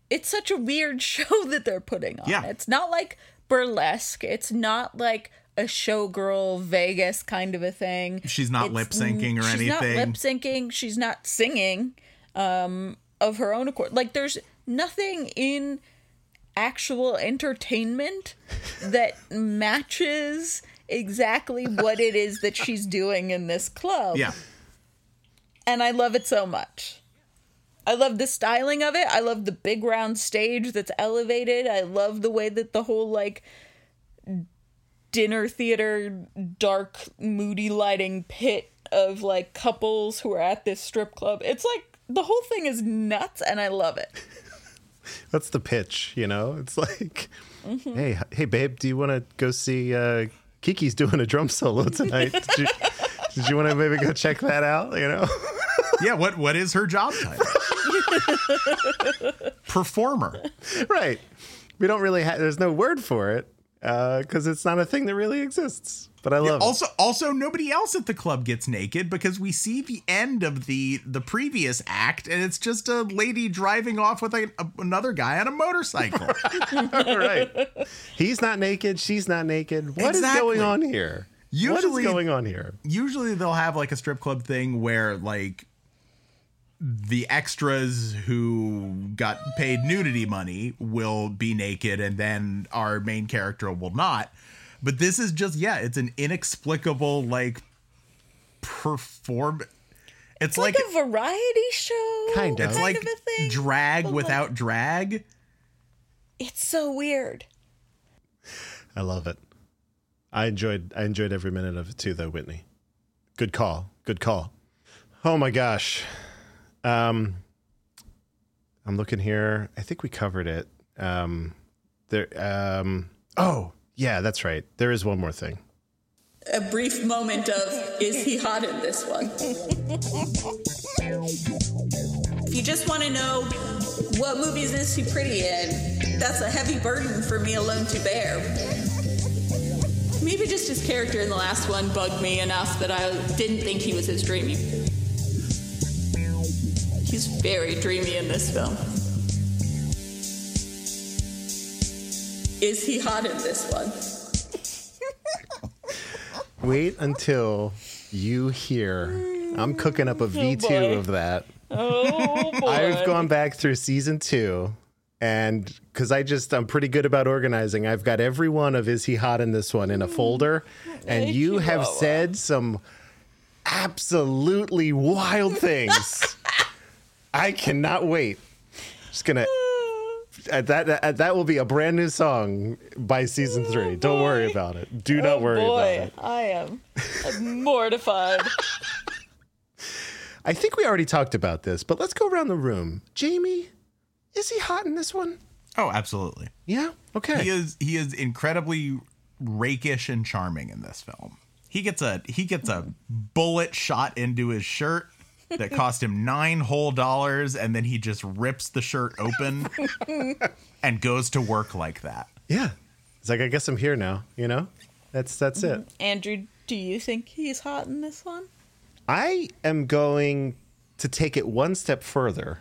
it's such a weird show that they're putting on. Yeah. It's not like burlesque. It's not like a showgirl Vegas kind of a thing. She's not lip syncing or anything. she's not lip syncing. She's not singing um, of her own accord. Like there's nothing in actual entertainment that matches exactly what it is that she's doing in this club. Yeah. And I love it so much. I love the styling of it. I love the big round stage that's elevated. I love the way that the whole like dinner theater dark moody lighting pit of like couples who are at this strip club. It's like the whole thing is nuts and I love it. That's the pitch, you know? It's like, Mm-hmm. hey, hey, babe, do you want to go see uh, Kiki's doing a drum solo tonight? Did you, did you want to maybe go check that out? You know? Yeah, what what is her job title? Performer. right. We don't really have, there's no word for it Uh, because it's not a thing that really exists. But I love it. Also also nobody else at the club gets naked because we see the end of the the previous act and it's just a lady driving off with a, a- another guy on a motorcycle. right. He's not naked. She's not naked. What is Exactly. going on here? what Usually- is going on here? usually they'll have like a strip club thing where like the extras who got paid nudity money will be naked and then our main character will not but this is just yeah it's an inexplicable like perform it's Like, like, a variety show. Kind of. it's kind like of a thing. drag but, like, without drag It's so weird. I love it. I enjoyed I enjoyed every minute of it too though, Whitney. Good call. Good call. Oh my gosh. Um I'm looking here. I think we covered it. Um there um oh, yeah, that's right. There is one more thing. A brief moment of is he hot in this one? if you just want to know what movies is he pretty in, that's a heavy burden for me alone to bear. Maybe just his character in the last one bugged me enough that I didn't think he was as dreamy. He's very dreamy in this film. Is he hot in this one? Wait until you hear I'm cooking up a V2 boy. of that. Oh boy. I've gone back through season two, and because I just I'm pretty good about organizing, I've got every one of "Is he hot in this one" in a folder, mm. and you have Chihuahua. said some absolutely wild things. I cannot wait. Just gonna. uh, That, that that will be a brand new song by season three. Don't worry about it. Do not worry Oh, boy, about it. I am mortified. I think we already talked about this, but let's go around the room. Jamie, is he hot in this one? oh absolutely Yeah. Okay. he is he is incredibly rakish and charming in this film. He gets a he gets a bullet shot into his shirt that cost him nine whole dollars, and then he just rips the shirt open and goes to work like that. Yeah. It's like I guess I'm here now, you know? That's that's it. Mm-hmm. Andrew, do you think he's hot in this one? I am going to take it one step further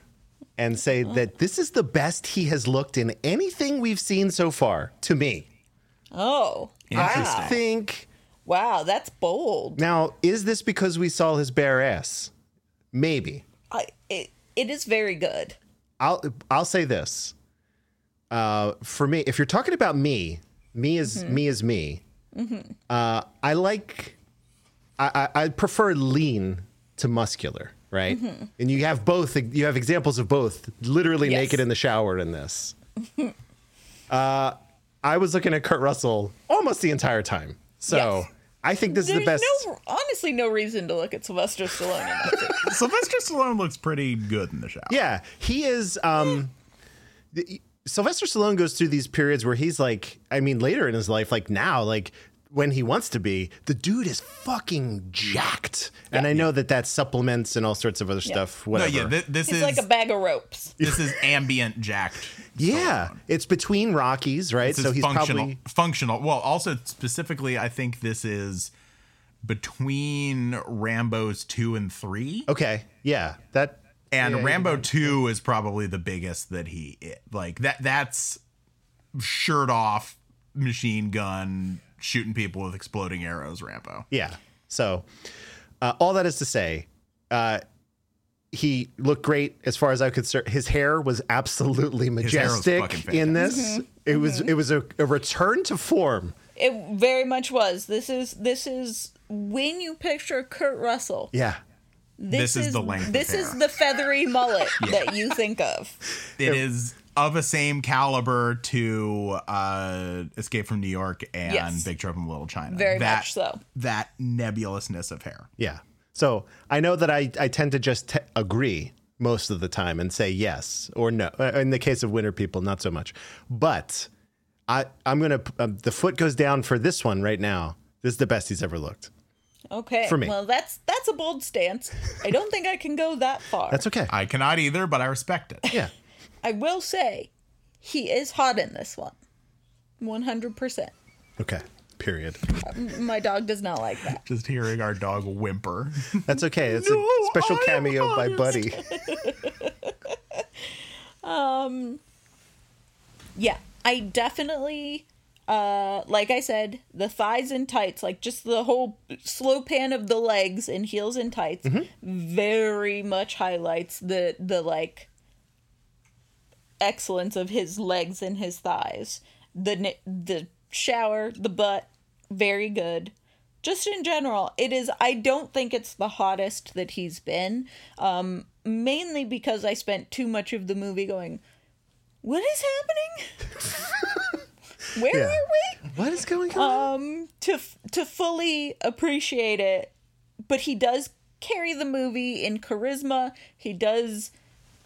and say oh. that this is the best he has looked in anything we've seen so far to me. Oh, I think wow, that's bold. now is this because we saw his bare ass? Maybe. I it, it is very good. I'll I'll say this. Uh, for me, if you're talking about me, me is me is me. Uh, I like. I, I I prefer lean to muscular, right? And you have both. You have examples of both, literally Yes. naked in the shower in this. uh, I was looking at Kurt Russell almost the entire time, so Yes. I think this is There's the best. no, honestly, no reason to look at Sylvester Stallone in that. Sylvester Stallone looks pretty good in the shower. Yeah, he is. Um, the, Sylvester Stallone goes through these periods where he's like, I mean, later in his life, like now, like when he wants to be, the dude is fucking jacked. And I know that that's supplements and all sorts of other stuff. No, Whatever. yeah, thi- this He's is like a bag of ropes. this is ambient jacked. yeah, it's between Rockies, right? This so is he's functional. probably Functional. Well, also specifically, I think this is between Rambo's two and three, okay. Yeah, that and yeah, Rambo two is probably the biggest that he like. That that's shirt off, machine gun, shooting people with exploding arrows. Rambo. Yeah. So, uh, all that is to say, uh, he looked great as far as I could. Ser- his hair was absolutely hair was majestic fucking in this. It was it was a, a return to form. It very much was. This is this is when you picture Kurt Russell. Yeah. This, This is the length of This is the feathery mullet that you think of. It is of a same caliber to uh, Escape from New York and Yes. Big Trouble in Little China. Very that, much so. That nebulousness of hair. Yeah. So I know that I, I tend to just te- agree most of the time and say yes or no. Uh, In the case of winter people, not so much. But I I'm gonna um, the foot goes down for this one right now. This is the best he's ever looked. Okay. For me. Well, that's that's a bold stance. I don't think I can go that far. That's okay. I cannot either, but I respect it. yeah. I will say he is hot in this one. 100%. Okay. Period. Uh, my dog does not like that. Just hearing our dog whimper. That's okay. It's a special I am cameo by honest. Buddy. Um, yeah, I definitely uh like I said, the thighs and tights, like just the whole slow pan of the legs and heels and tights mm-hmm. very much highlights the the like excellence of his legs and his thighs. The the shower, the butt, very good. Just in general, it is I don't think it's the hottest that he's been. Um mainly because I spent too much of the movie going what is happening? Where Yeah. are we? What is going on? Um, to to fully appreciate it, but he does carry the movie in charisma. He does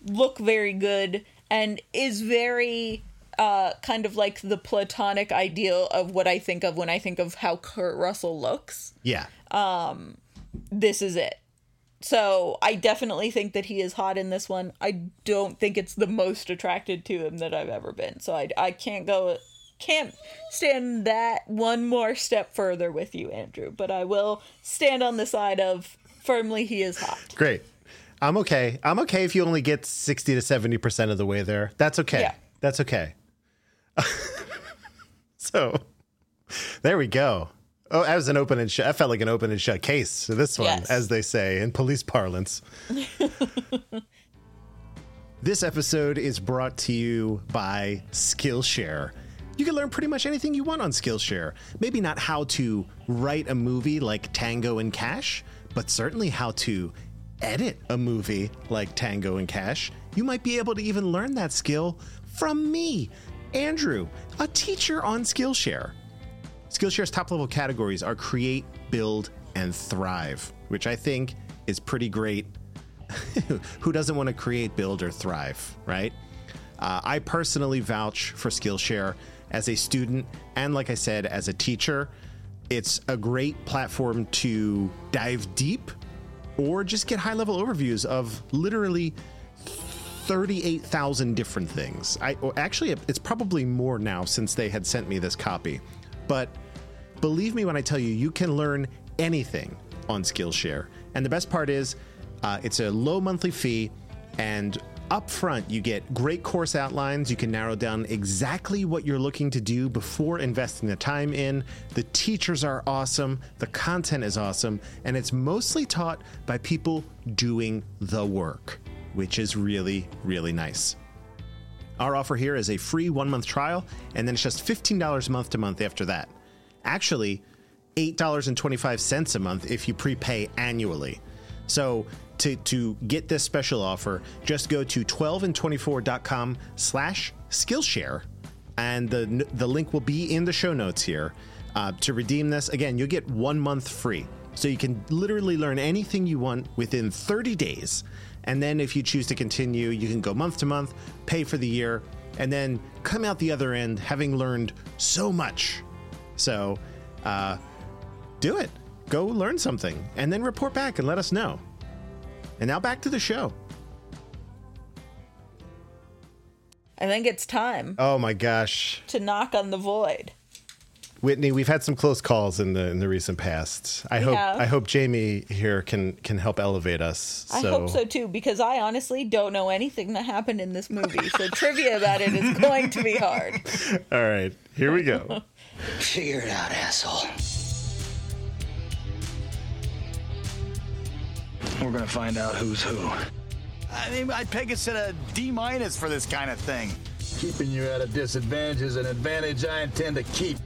look very good and is very uh kind of like the platonic ideal of what I think of when I think of how Kurt Russell looks. yeah. This is it. So I definitely think that he is hot in this one. I don't think it's the most attracted to him that I've ever been. So I I can't go can't stand that one more step further with you, Andrew. But I will stand on the side of firmly he is hot. Great. I'm okay. I'm okay if you only get 60 to 70% of the way there. That's okay. Yeah. That's okay. so there we go. Oh, that was an open and shut. I felt like an open and shut case. So this one, Yes. as they say in police parlance. this episode is brought to you by Skillshare. You can learn pretty much anything you want on Skillshare. Maybe not how to write a movie like Tango and Cash, but certainly how to edit a movie like Tango and Cash. You might be able to even learn that skill from me, Andrew, a teacher on Skillshare. Skillshare's top level categories are create, build, and thrive, which I think is pretty great. Who doesn't want to create, build, or thrive, right? Uh, I personally vouch for Skillshare as a student and, like I said, as a teacher. It's a great platform to dive deep or just get high level overviews of literally 38,000 different things. I actually it's probably more now since they had sent me this copy. But believe me when I tell you you can learn anything on Skillshare. And the best part is uh, it's a low monthly fee and up front you get great course outlines. You can narrow down exactly what you're looking to do before investing the time in. The teachers are awesome, the content is awesome, and it's mostly taught by people doing the work which is really, really nice. Our offer here is a free one month trial, and then it's just $15 a month to month after that. Actually, $8.25 a month if you prepay annually. So to, to get this special offer, just go to 12and24.com slash Skillshare, and the, the link will be in the show notes here. Uh, to redeem this, again, you'll get one month free. So you can literally learn anything you want within 30 days. And then if you choose to continue, you can go month to month, pay for the year, and then come out the other end having learned so much. So uh, do it. Go learn something and then report back and let us know. And now back to the show. I think it's time Oh my gosh. to knock on the void. Whitney, we've had some close calls in the in the recent past. I We hope have. I hope Jamie here can can help elevate us. I hope so too, because I honestly don't know anything that happened in this movie. So trivia about it is going to be hard. All right, here we go. Figure it out, asshole. We're gonna find out who's who. I mean, I'd peg us at a D minus for this kind of thing. Keeping you at a disadvantage is an advantage I intend to keep.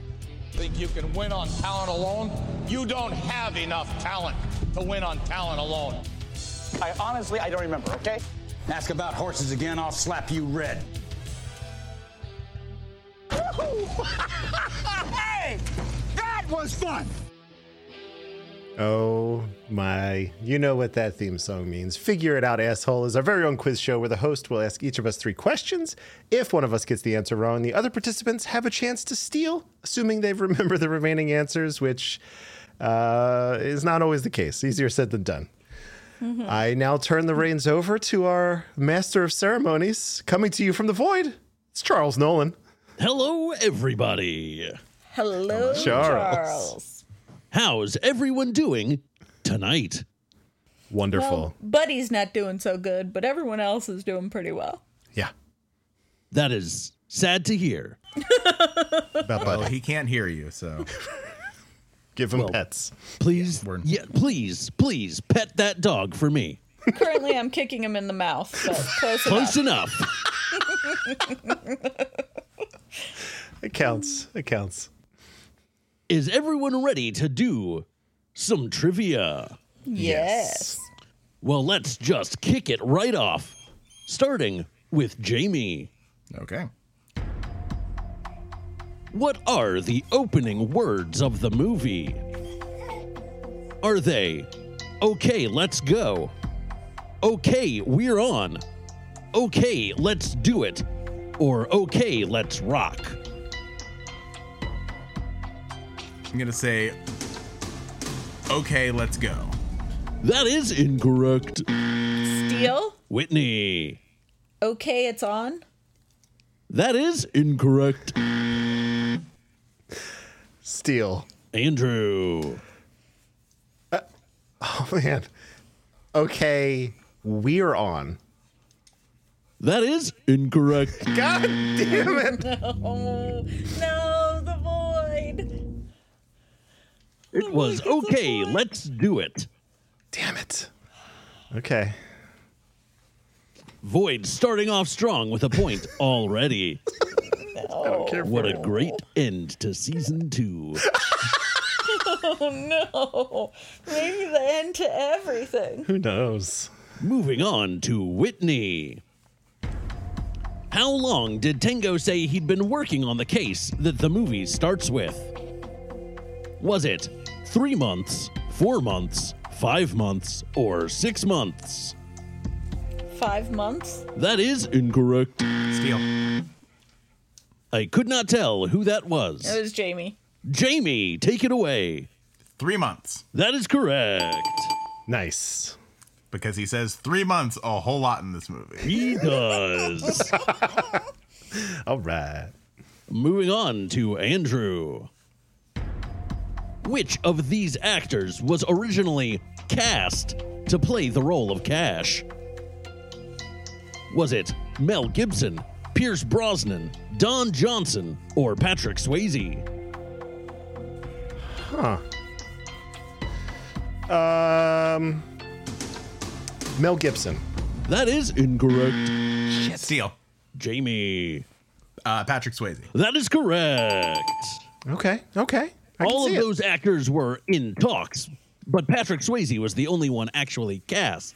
Think you can win on talent alone? You don't have enough talent to win on talent alone. I honestly, I don't remember, okay? Ask about horses again, I'll slap you red. hey! That was fun! Oh my. You know what that theme song means. Figure It Out, Asshole is our very own quiz show where the host will ask each of us three questions. If one of us gets the answer wrong, the other participants have a chance to steal, assuming they remember the remaining answers, which uh, is not always the case. Easier said than done. I now turn the reins over to our master of ceremonies, coming to you from the void. It's Charles Nowlin. Hello, everybody. Hello, Charles. Charles. How's everyone doing tonight? Wonderful. Well, Buddy's not doing so good, but everyone else is doing pretty well. yeah. That is sad to hear. About Well, Buddy. he can't hear you, so Give him well- pets. Please, We're- yeah, please, please pet that dog for me. Currently, I'm kicking him in the mouth, but close, Close enough. enough. It counts. It counts. Is everyone ready to do some trivia? Yes. Well, let's just kick it right off, starting with Jamie. okay. What are the opening words of the movie? Are they okay, let's go? Okay, we're on. Okay, let's do it. Or okay, let's rock. I'm gonna say, okay, let's go. That is incorrect. Steal. Whitney. Okay, it's on. That is incorrect. Steal. Andrew. Uh, oh man. Okay, we're on. That is incorrect. God damn it. Oh no, the void. It was okay, let's do it. Damn it. Okay. Void starting off strong with a point already. What a great end to season two. Oh no. Maybe the end to everything. Who knows? Moving on to Whitney. How long did Tango say he'd been working on the case that the movie starts with? Was it three months, four months, five months, or six months? Five months. That is incorrect. Steal. I could not tell who that was. It was Jamie. Jamie, take it away. Three months. That is correct. Nice. Because he says three months a whole lot in this movie. He does. All right. Moving on to Andrew. Which of these actors was originally cast to play the role of Cash? Was it Mel Gibson, Pierce Brosnan, Don Johnson, or Patrick Swayze? Huh. Um Mel Gibson. That is incorrect. Steal. Jamie. Uh, Patrick Swayze. That is correct. Okay. Okay. I All of it. those actors were in talks, but Patrick Swayze was the only one actually cast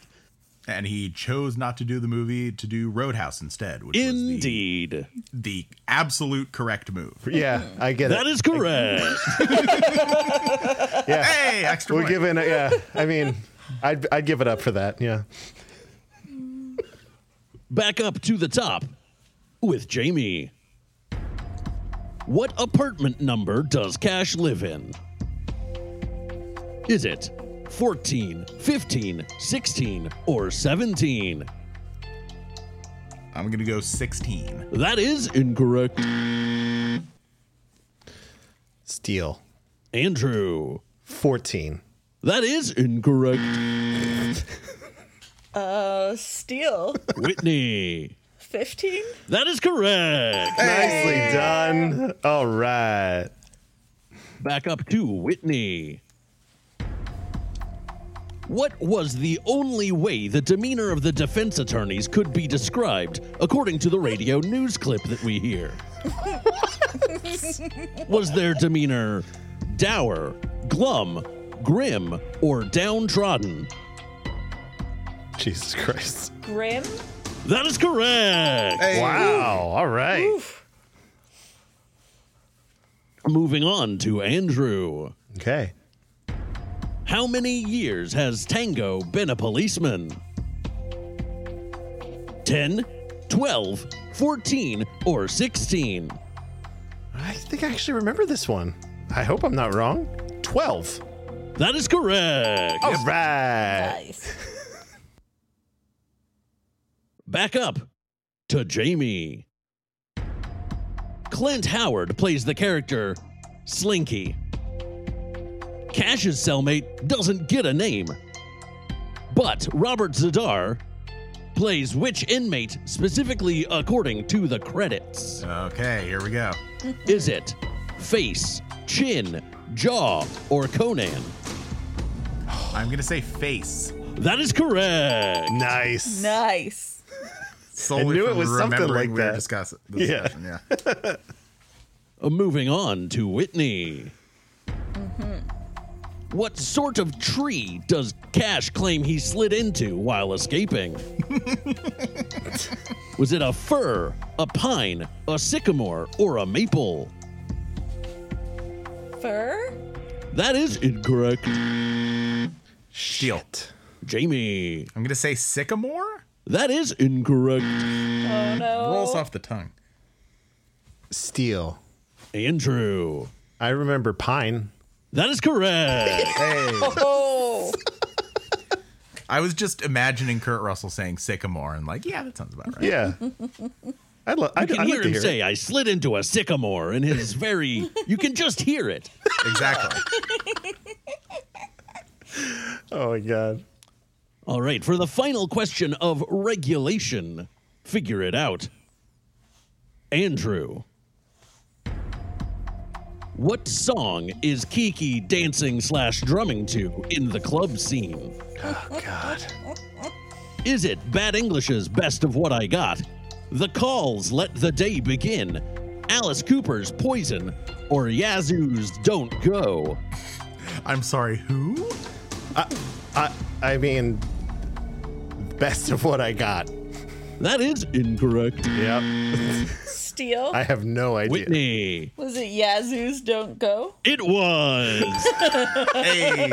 And he chose not to do the movie to do Roadhouse instead, which Indeed. was the, the absolute correct move. Yeah, I get That it. is correct. yeah. Hey, extra We're point. giving it. Yeah, I mean, I'd I'd give it up for that. Yeah. Back up to the top with Jamie. What apartment number does Cash live in? Is it 14, 15, 16, or 17? I'm going to go 16. That is incorrect. Steal. Andrew. 14. That is incorrect. Uh, Steal. Whitney. 15? That is correct. Nicely done. All right. Back up to Whitney. What was the only way the demeanor of the defense attorneys could be described, according to the radio news clip that we hear? was their demeanor dour, glum, grim, or downtrodden? Jesus Christ. Grim? That is correct. Wow. All right. Moving on to Andrew. Okay. How many years has Tango been a policeman? 10, 12, 14, or 16? I think I actually remember this one. I hope I'm not wrong. 12. That is correct. All right. Nice. Back up to Jamie. Clint Howard plays the character Slinky. Cash's cellmate doesn't get a name. But Robert Z'Dar plays which inmate specifically according to the credits? Okay, here we go. Is it face, chin, jaw, or Conan? I'm going to say face. That is correct. Nice. Nice. Solely knew it was something like we were that. discuss- Yeah. discussion, yeah. Uh, Moving on to Whitney. What sort of tree does Cash claim he slid into while escaping? Was it a fir, a pine, a sycamore, or a maple? Fir? That is incorrect. Steal. Jamie. I'm going to say sycamore? That is incorrect. Oh no. Rolls off the tongue. Steal. Andrew. I remember pine. That is correct. Hey. Oh. I was just imagining Kurt Russell saying sycamore and like, yeah, that sounds about right. Yeah. I'd, lo- I'd, can I'd hear like him hear say, it. I slid into a sycamore, and his very, you can just hear it. Exactly. Oh, my God. All right, for the final question of regulation, figure it out. Andrew. What song is Kiki dancing slash drumming to in the club scene? Oh, God. Is it Bad English's Best of What I Got? The Call's Let the Day Begin? Alice Cooper's Poison? Or Yazoo's Don't Go? I'm sorry, who? I, I I mean, best of what I got. That is incorrect. Yep. Steal? I have no idea. Whitney. Was it Yazoo's Don't Go? It was. Hey.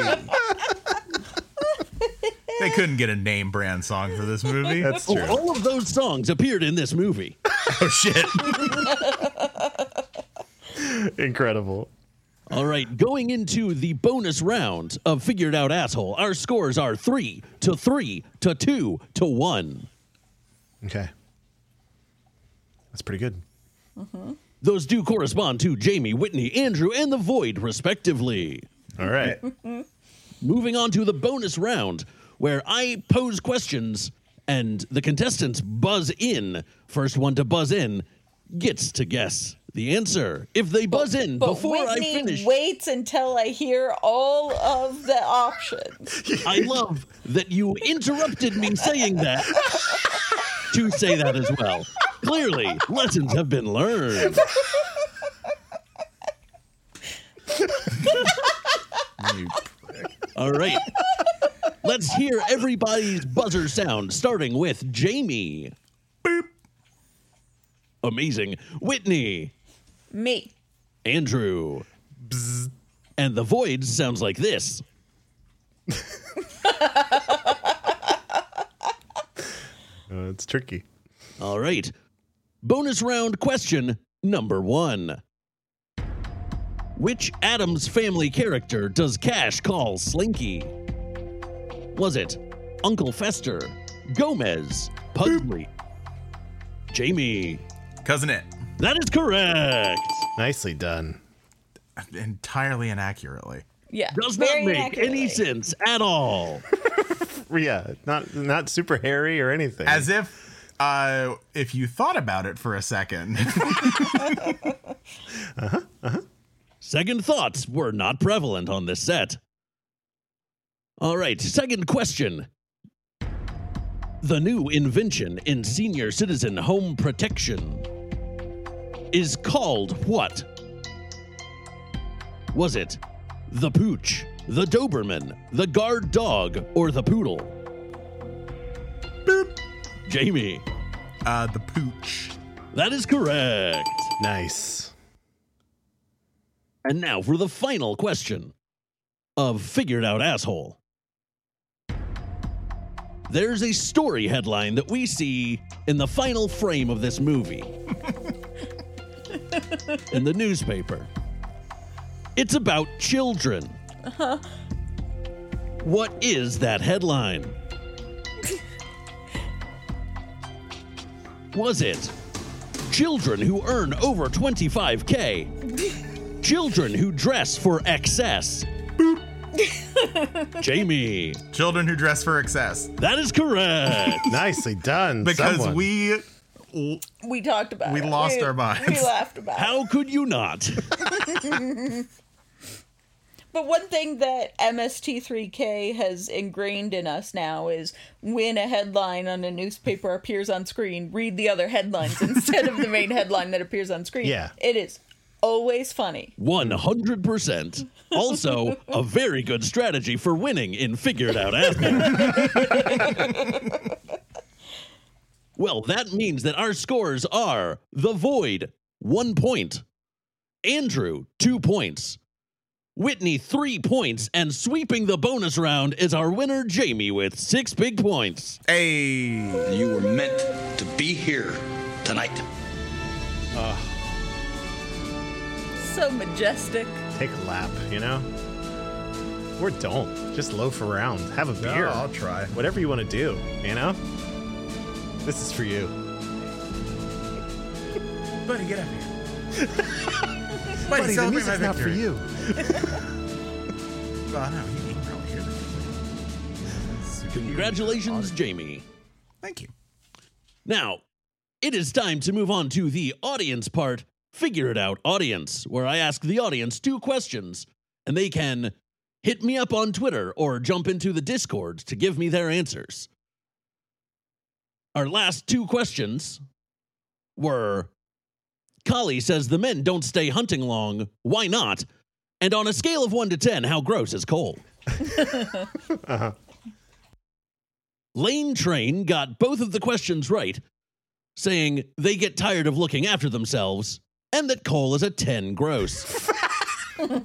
they couldn't get a name brand song for this movie. That's oh, true. All of those songs appeared in this movie. oh shit. Incredible. All right, going into the bonus round of Figured Out Asshole, our scores are three to three to two to one. Okay. That's pretty good. Mm-hmm. Those do correspond to Jamie, Whitney, Andrew, and the Void, respectively. All right. Moving on to the bonus round, where I pose questions and the contestants buzz in. First one to buzz in gets to guess the answer. If they buzz in But before I Whitney finish, waits until I hear all of the options. I love that you interrupted me saying that to say that as well. Clearly, lessons have been learned. All right. Let's hear everybody's buzzer sound, starting with Jamie. Boop. Amazing. Whitney. Me. Andrew. And the void sounds like this. Uh, it's tricky. All right. Bonus round question number one. Which Addams family character does Cash call Slinky? Was it Uncle Fester, Gomez, Pugsley, Jamie? Cousin It. That is correct. Nicely done. Entirely inaccurately. Yeah. Does not make any sense at all. Yeah, not not super hairy or anything. As if uh if you thought about it for a second. uh-huh, uh-huh. Second thoughts were not prevalent on this set. All right, second question. The new invention in senior citizen home protection is called what? Was it the pooch, the Doberman, the guard dog, or the poodle? Boop. Jamie. uh the pooch. That is correct. nice. And now for the final question of Figured Out Asshole. There's a story headline that we see in the final frame of this movie in the newspaper. It's about children. What is that headline? Was it children who earn over 25K? Children who dress for excess. Jamie, Children who dress for excess. that is correct. Nicely done. Because someone. we We talked about We it. lost our minds. We laughed about it. How could you not? But one thing that MST3K has ingrained in us now is when a headline on a newspaper appears on screen, read the other headlines instead of the main headline that appears on screen. Yeah. It is always funny. 100%. Also, a very good strategy for winning in Figured Out Asshole. well, that means that our scores are The Void, one point, Andrew, two points, Whitney, three points, and sweeping the bonus round is our winner, Jamie, with six big points. Hey. You were meant to be here tonight. So majestic. take a lap, you know? Or don't. Just loaf around. Have a beer. I'll try. Whatever you want to do, you know? This is for you. Buddy, get up here. Buddy, Buddy, the celebrate my music's not for you. Well, no, you can probably hear that. Congratulations, Jamie. Thank you. Now, it is time to move on to the audience part, Figure It Out Audience, where I ask the audience two questions, and they can hit me up on Twitter or jump into the Discord to give me their answers. Our last two questions were Kali says the men don't stay hunting long. Why not? And on a scale of 1 to 10, how gross is Cole? Uh-huh. Lane Train got both of the questions right, saying they get tired of looking after themselves and that Cole is a 10 gross.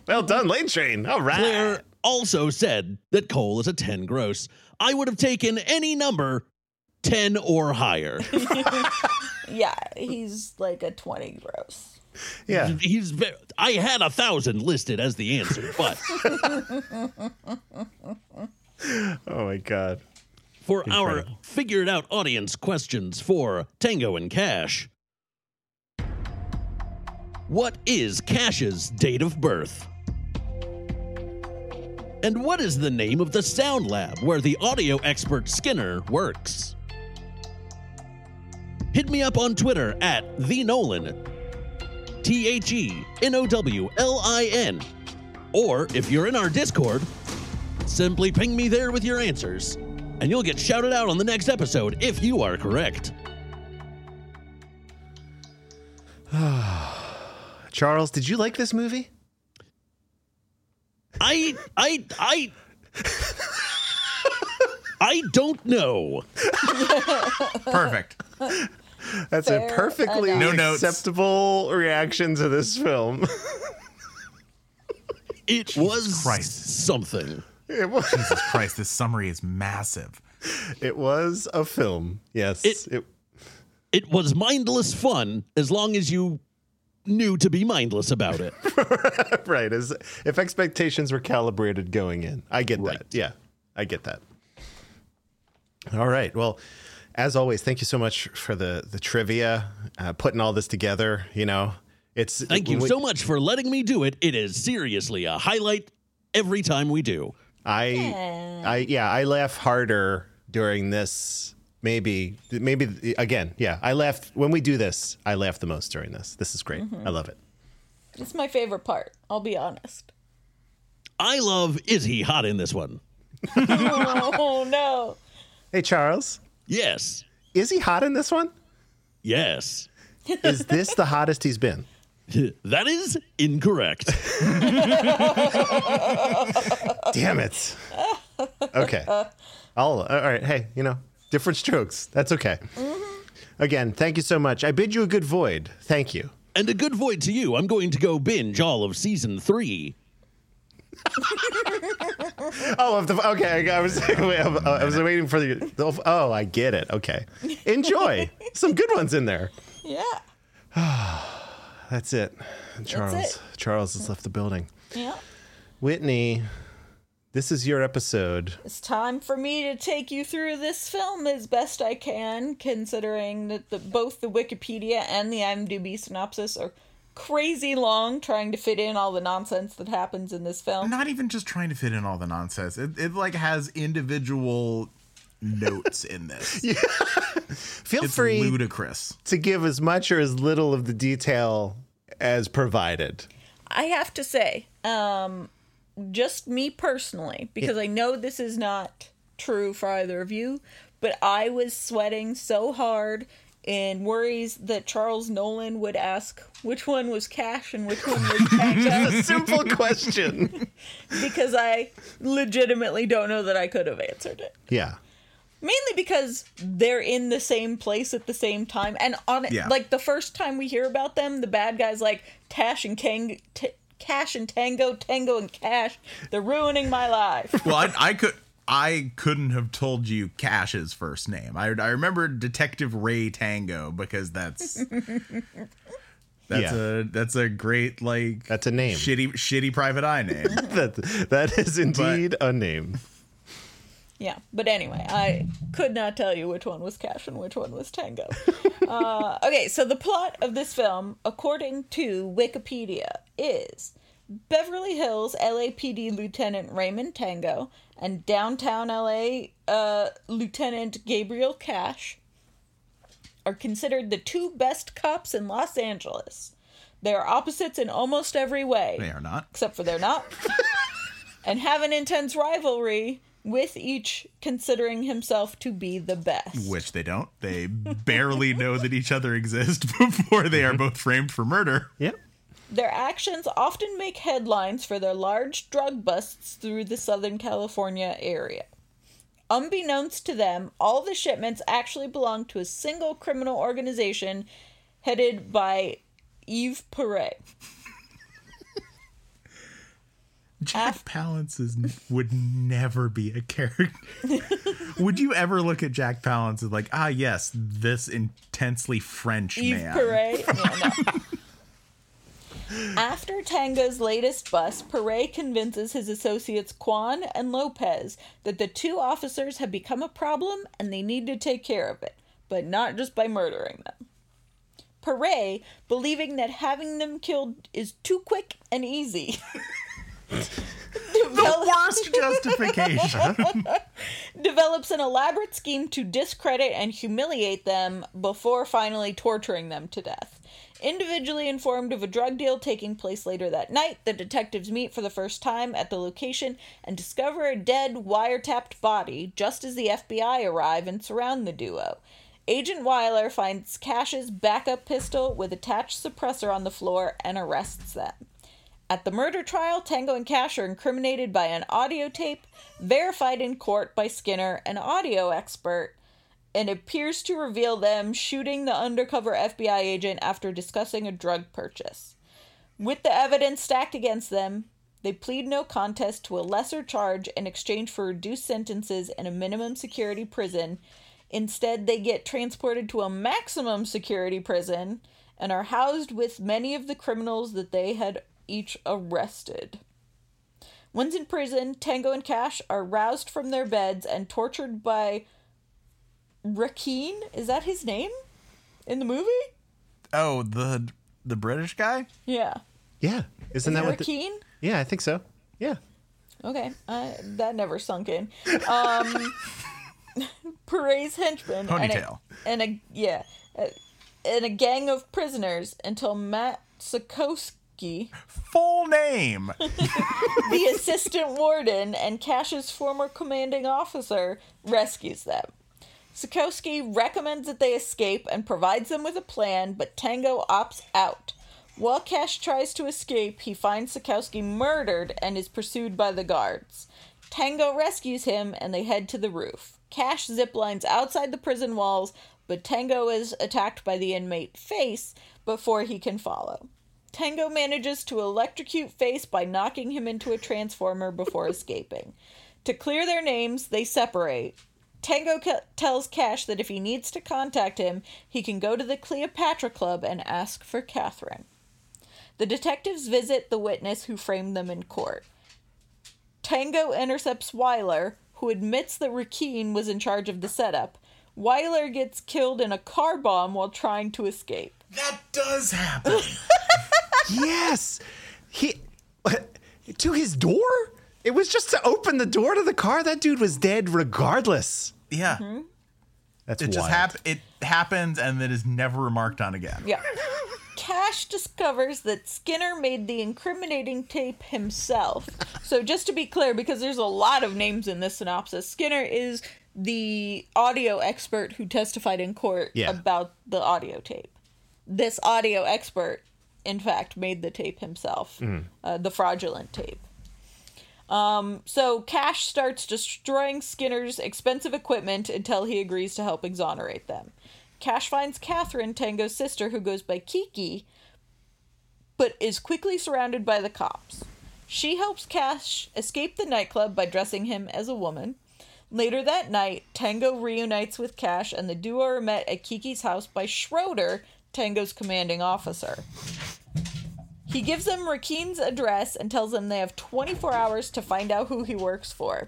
Well done, Lane Train. All right. Claire also said that Cole is a 10 gross. I would have taken any number 10 or higher. Yeah, he's like a 20 gross. Yeah. He's I had a thousand listed as the answer, but Oh my god. for our figured out audience questions for Tango and Cash. What is Cash's date of birth? And what is the name of the sound lab where the audio expert Skinner works? Hit me up on Twitter at the Nowlin, T H E N O W L I N. Or if you're in our Discord, simply ping me there with your answers, and you'll get shouted out on the next episode if you are correct. Charles, did you like this movie? I, I, I. I don't know. Perfect. That's Fair a perfectly enough. no-acceptable reaction to this film. It was Christ. something. it, was, Jesus Christ, this summary is massive. it was a film. Yes. It- it It was mindless fun as long as you knew to be mindless about it. right. As if expectations were calibrated going in. I get that. Yeah, I get that. All right. Well, as always, thank you so much for the the trivia, uh, putting all this together. You know, it's Thank you we- so much for letting me do it. It is seriously a highlight every time we do. I, I, yeah, I laugh harder during this. Maybe, maybe again. Yeah, I laugh when we do this. I laugh the most during this. This is great. I love it. It's my favorite part. I'll be honest. I love Is He Hot in this one? Oh no. Hey, Charles, Yes. is he hot in this one? Yes. Is this the hottest he's been? That is incorrect. Damn it. Okay. I'll, all right. Hey, you know, different strokes. That's okay. Mm-hmm. Again, thank you so much. I bid you a good void. Thank you. and a good void to you. I'm going to go binge all of season three. Oh, of the okay. I was wait, uh, I was waiting for the, the. Oh, I get it. Okay. Enjoy. Some good ones in there. Yeah. That's it. Charles. it. Charles has left the building. Yeah. Whitney, this is your episode. It's time for me to take you through this film as best I can, considering that the, both the Wikipedia and the IMDb synopsis are crazy long, trying to fit in all the nonsense that happens in this film. Not even just trying to fit in all the nonsense. It, it like has individual notes in this. Feel It's free ludicrous. to give as much or as little of the detail as provided. I have to say, um, just me personally, because I know this is not true for either of you, but I was sweating so hard in worries that Charles Nowlin would ask which one was cash and which one was Tango, Simple question. because I legitimately don't know that I could have answered it. yeah. Mainly because they're in the same place at the same time, and on Yeah. like the first time we hear about them, the bad guys like Tash and Kang, T- Cash and Tango, Tango and Cash. They're ruining my life. Well, I, I could. I couldn't have told you Cash's first name. I, I remember Detective Ray Tango because that's that's Yeah. a that's a great like That's a name. shitty shitty private eye name. That that is indeed a name. Yeah, but anyway, I could not tell you which one was Cash and which one was Tango. uh, okay, so the plot of this film, according to Wikipedia, is Beverly Hills LAPD Lieutenant Raymond Tango and downtown LA uh, Lieutenant Gabriel Cash are considered the two best cops in Los Angeles. They are opposites in almost every way they are not. except for they're not, and have an intense rivalry with each considering himself to be the best. Which they don't. They barely know that each other exist before they are both framed for murder. Yep. Their actions often make headlines for their large drug busts through the Southern California area. Unbeknownst to them, all the shipments actually belong to a single criminal organization headed by Yves Perret. Jack Palance is would never be a character. would you ever look at Jack Palance as like, ah, yes, this intensely French Yves man? Perret. No. After Tango's latest bust, Perret convinces his associates Quan and Lopez that the two officers have become a problem and they need to take care of it, but not just by murdering them. Perret, believing that having them killed is too quick and easy, The worst justification. develops an elaborate scheme to discredit and humiliate them before finally torturing them to death. Individually informed of a drug deal taking place later that night, the detectives meet for the first time at the location and discover a dead, wiretapped body just as the FBI arrive and surround the duo. Agent Wyler finds Cash's backup pistol with attached suppressor on the floor and arrests them. At the murder trial, Tango and Cash are incriminated by an audio tape verified in court by Skinner, an audio expert, and appears to reveal them shooting the undercover FBI agent after discussing a drug purchase. With the evidence stacked against them, they plead no contest to a lesser charge in exchange for reduced sentences in a minimum security prison. Instead, they get transported to a maximum security prison and are housed with many of the criminals that they had each arrested. Once in prison, Tango and Cash are roused from their beds and tortured by Requin. Is that his name in the movie? Oh, the the British guy? Yeah. Yeah. Isn't that what? The, yeah, I think so. Yeah. Okay, I, that never sunk in. Um, Perez henchman Ponytail. and a, and a yeah, a, and a gang of prisoners until Matt Sikowski, Full name. the assistant warden and Cash's former commanding officer, rescues them. Sikowski recommends that they escape and provides them with a plan, but Tango opts out. While Cash tries to escape, he finds Sikowski murdered and is pursued by the guards. Tango rescues him and they head to the roof. Cash ziplines outside the prison walls, but Tango is attacked by the inmate Face before he can follow. Tango manages to electrocute Face by knocking him into a transformer before escaping. To clear their names, they separate. Tango ca- tells Cash that if he needs to contact him, he can go to the Cleopatra Club and ask for Catherine. The detectives visit the witness who framed them in court. Tango intercepts Wyler, who admits that Requin was in charge of the setup. Wyler gets killed in a car bomb while trying to escape. That does happen. yes. He to his door? It was just to open the door to the car. That dude was dead regardless. Yeah. That's it just wild. hap- it happens and then is never remarked on again. Yeah. Cash discovers that Skinner made the incriminating tape himself. So, just to be clear, because there's a lot of names in this synopsis, Skinner is the audio expert who testified in court Yeah. about the audio tape. This audio expert, in fact, made the tape himself, uh, the fraudulent tape. Um, so Cash starts destroying Skinner's expensive equipment until he agrees to help exonerate them. Cash finds Catherine, Tango's sister, who goes by Kiki, but is quickly surrounded by the cops. She helps Cash escape the nightclub by dressing him as a woman. Later that night, Tango reunites with Cash, and the duo are met at Kiki's house by Schroeder, Tango's commanding officer. He gives them Requin's address and tells them they have 24 hours to find out who he works for.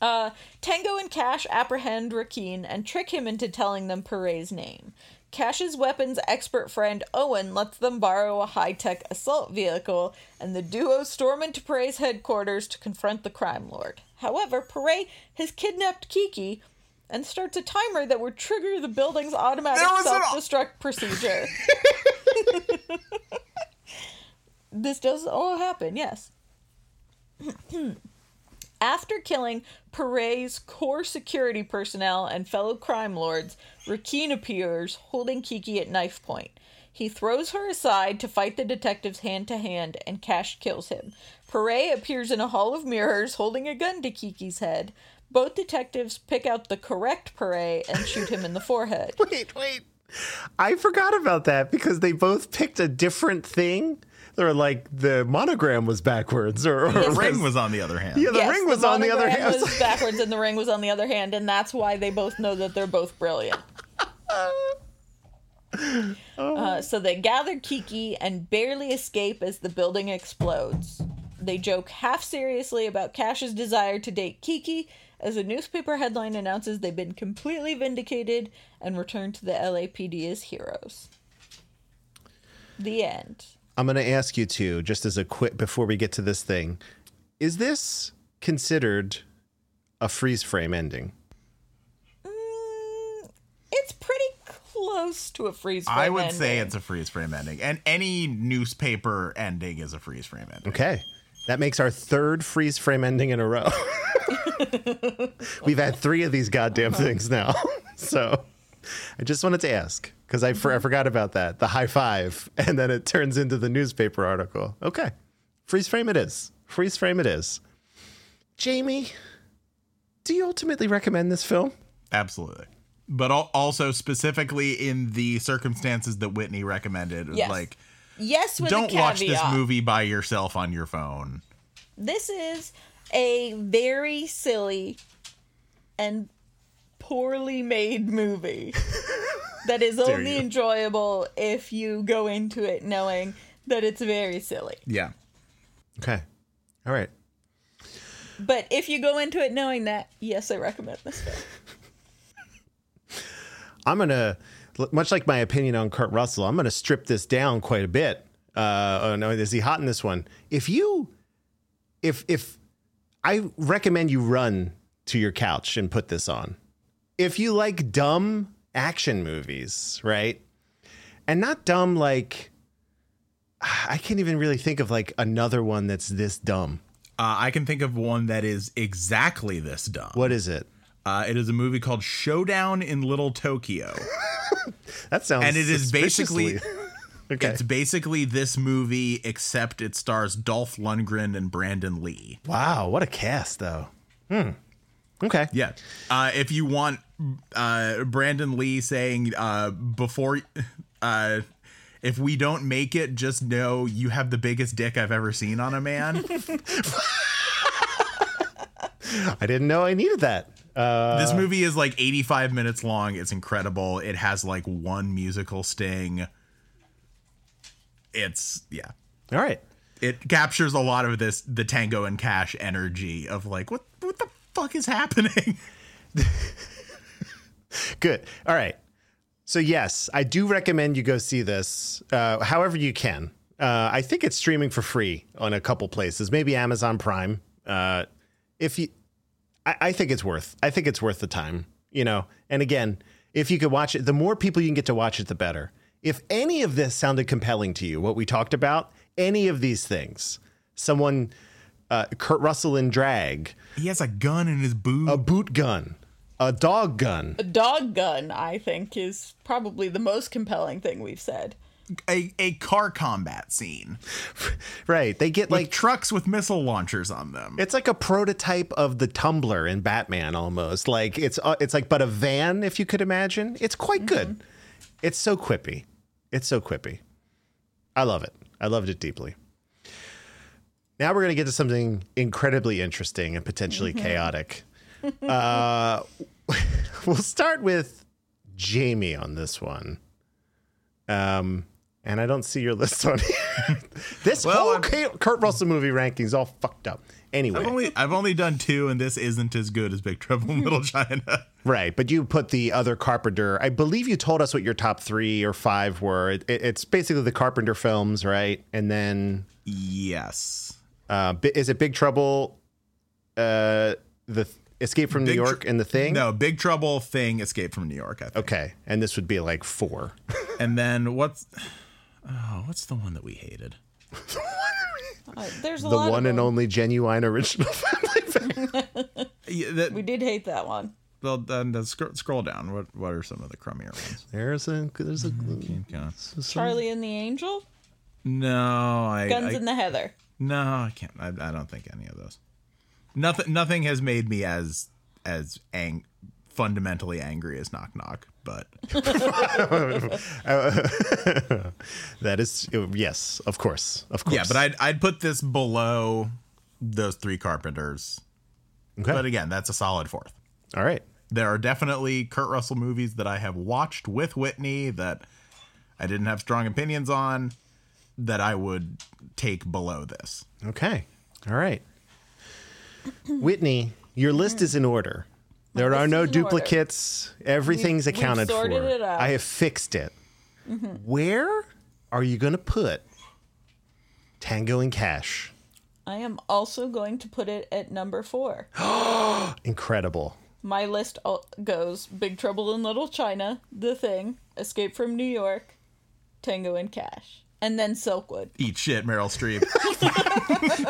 Uh, Tango and Cash apprehend Requin and trick him into telling them Perret's name. Cash's weapons expert friend Owen lets them borrow a high tech assault vehicle, and the duo storm into Perret's headquarters to confront the crime lord. However, Perret has kidnapped Kiki and starts a timer that would trigger the building's automatic was an- procedure. this does all happen, yes. After killing Perret's core security personnel and fellow crime lords, Requin appears, holding Kiki at knife point. He throws her aside to fight the detectives hand to hand, and Cash kills him. Perret appears in a hall of mirrors, holding a gun to Kiki's head. Both detectives pick out the correct Perret and shoot him in the forehead. Wait, wait. I forgot about that because they both picked a different thing. Or like the monogram was backwards, or, or The ring was on the other hand. Yeah, the Yes, ring was on the other hand. I was was backwards, and the ring was on the other hand, and that's why they both know that they're both brilliant. Uh, so they gather Kiki and barely escape as the building explodes. They joke half seriously about Cash's desire to date Kiki as a newspaper headline announces they've been completely vindicated and returned to the LAPD as heroes. The end. I'm going to ask you to just as a quick before we get to this thing, is this considered a freeze frame ending? Mm, it's pretty close to a freeze frame. I would say it's a freeze frame ending. And any newspaper ending is a freeze frame ending. Okay. That makes our third freeze frame ending in a row. We've had three of these goddamn things now. so I just wanted to ask because I, for, I forgot about that. The high five, and then it turns into the newspaper article. Okay. Freeze frame it is. Freeze frame it is. Jamie, do you ultimately recommend this film? Absolutely. But also specifically in the circumstances that Whitney recommended, Yes. like Yes, with don't watch this movie by yourself on your phone. This is a very silly and poorly made movie that is only enjoyable if you go into it knowing that it's very silly. Yeah. Okay. All right. But if you go into it knowing that, yes, I recommend this film. I'm gonna, much like my opinion on Kurt Russell, I'm gonna strip this down quite a bit. Uh, oh no, is he hot in this one? If you, if if I recommend you run to your couch and put this on. If you like dumb action movies, right, and not dumb like, I can't even really think of like another one that's this dumb. Uh, I can think of one that is exactly this dumb. What is it? Uh, it is a movie called Showdown in Little Tokyo. That sounds and it is basically okay. it's basically this movie except it stars Dolph Lundgren and Brandon Lee. Wow, what a cast though. Hmm. Okay. Yeah. Uh, if you want uh, Brandon Lee saying uh, before, uh, if we don't make it, just know you have the biggest dick I've ever seen on a man. I didn't know I needed that. Uh, this movie is like 85 minutes long. It's incredible. It has like one musical sting. It's yeah. All right. It captures a lot of this the Tango and Cash energy of like what what the fuck is happening? Good. All right. So yes, I do recommend you go see this, uh, however you can. Uh, I think it's streaming for free on a couple places, maybe Amazon Prime. Uh, if you, I, I think it's worth. I think it's worth the time. You know, and again, if you could watch it, the more people you can get to watch it, the better. If any of this sounded compelling to you, what we talked about, any of these things, someone, uh, Kurt Russell in drag, He has a gun in his boot. a boot gun, a dog gun, A dog gun, I think, is probably the most compelling thing we've said. A, a car combat scene. right? They get Like trucks with missile launchers on them. It's like a prototype of the Tumbler in Batman almost. Like it's uh, it's like but a van if you could imagine. It's quite good. It's so quippy. It's so quippy. I love it. I loved it deeply. Now we're going to get to something incredibly interesting and potentially chaotic. Uh, we'll start with Jamie on this one. Um, and I don't see your list on here. this Well, whole Kurt Russell movie ranking's all fucked up. Anyway, I've only I've only done two, and this isn't as good as Big Trouble in Little China. right, but you put the other Carpenter. I believe you told us what your top three or five were. It, it- it's basically the Carpenter films, right? And then yes, uh, is it Big Trouble? Uh, the Escape from New Big Tr- York and the Thing. No, Big Trouble thing, Escape from New York. I think. Okay, and this would be like four. And then what's oh, what's the one that we hated? Uh, there's a the lot one of and only genuine original family. Yeah, that, We did hate that one. well, then then scroll, scroll down. What what are some of the crummier ones? There's a there's a Keep going. Charlie and the Angel, No, I, Guns I in the Heather. no, I can't. I, I don't think any of those. Nothing. Nothing has made me as as ang- fundamentally angry as Knock Knock. But that is yes, of course, of course. yeah, but I'd I'd put this below those three Carpenters. okay. But again, that's a solid fourth. all right. There are definitely Kurt Russell movies that I have watched with Whitney that I didn't have strong opinions on that I would take below this. Okay. All right. Whitney, your list is in order. There are no is in order. duplicates. Everything's We've- we've accounted sorted for. it out. I have fixed it. Mm-hmm. Where are you going to put Tango and Cash? I am also going to put it at number four. Incredible. My list al- goes Big Trouble in Little China, The Thing, Escape from New York, Tango and Cash. and then Silkwood. Eat shit, Meryl Streep.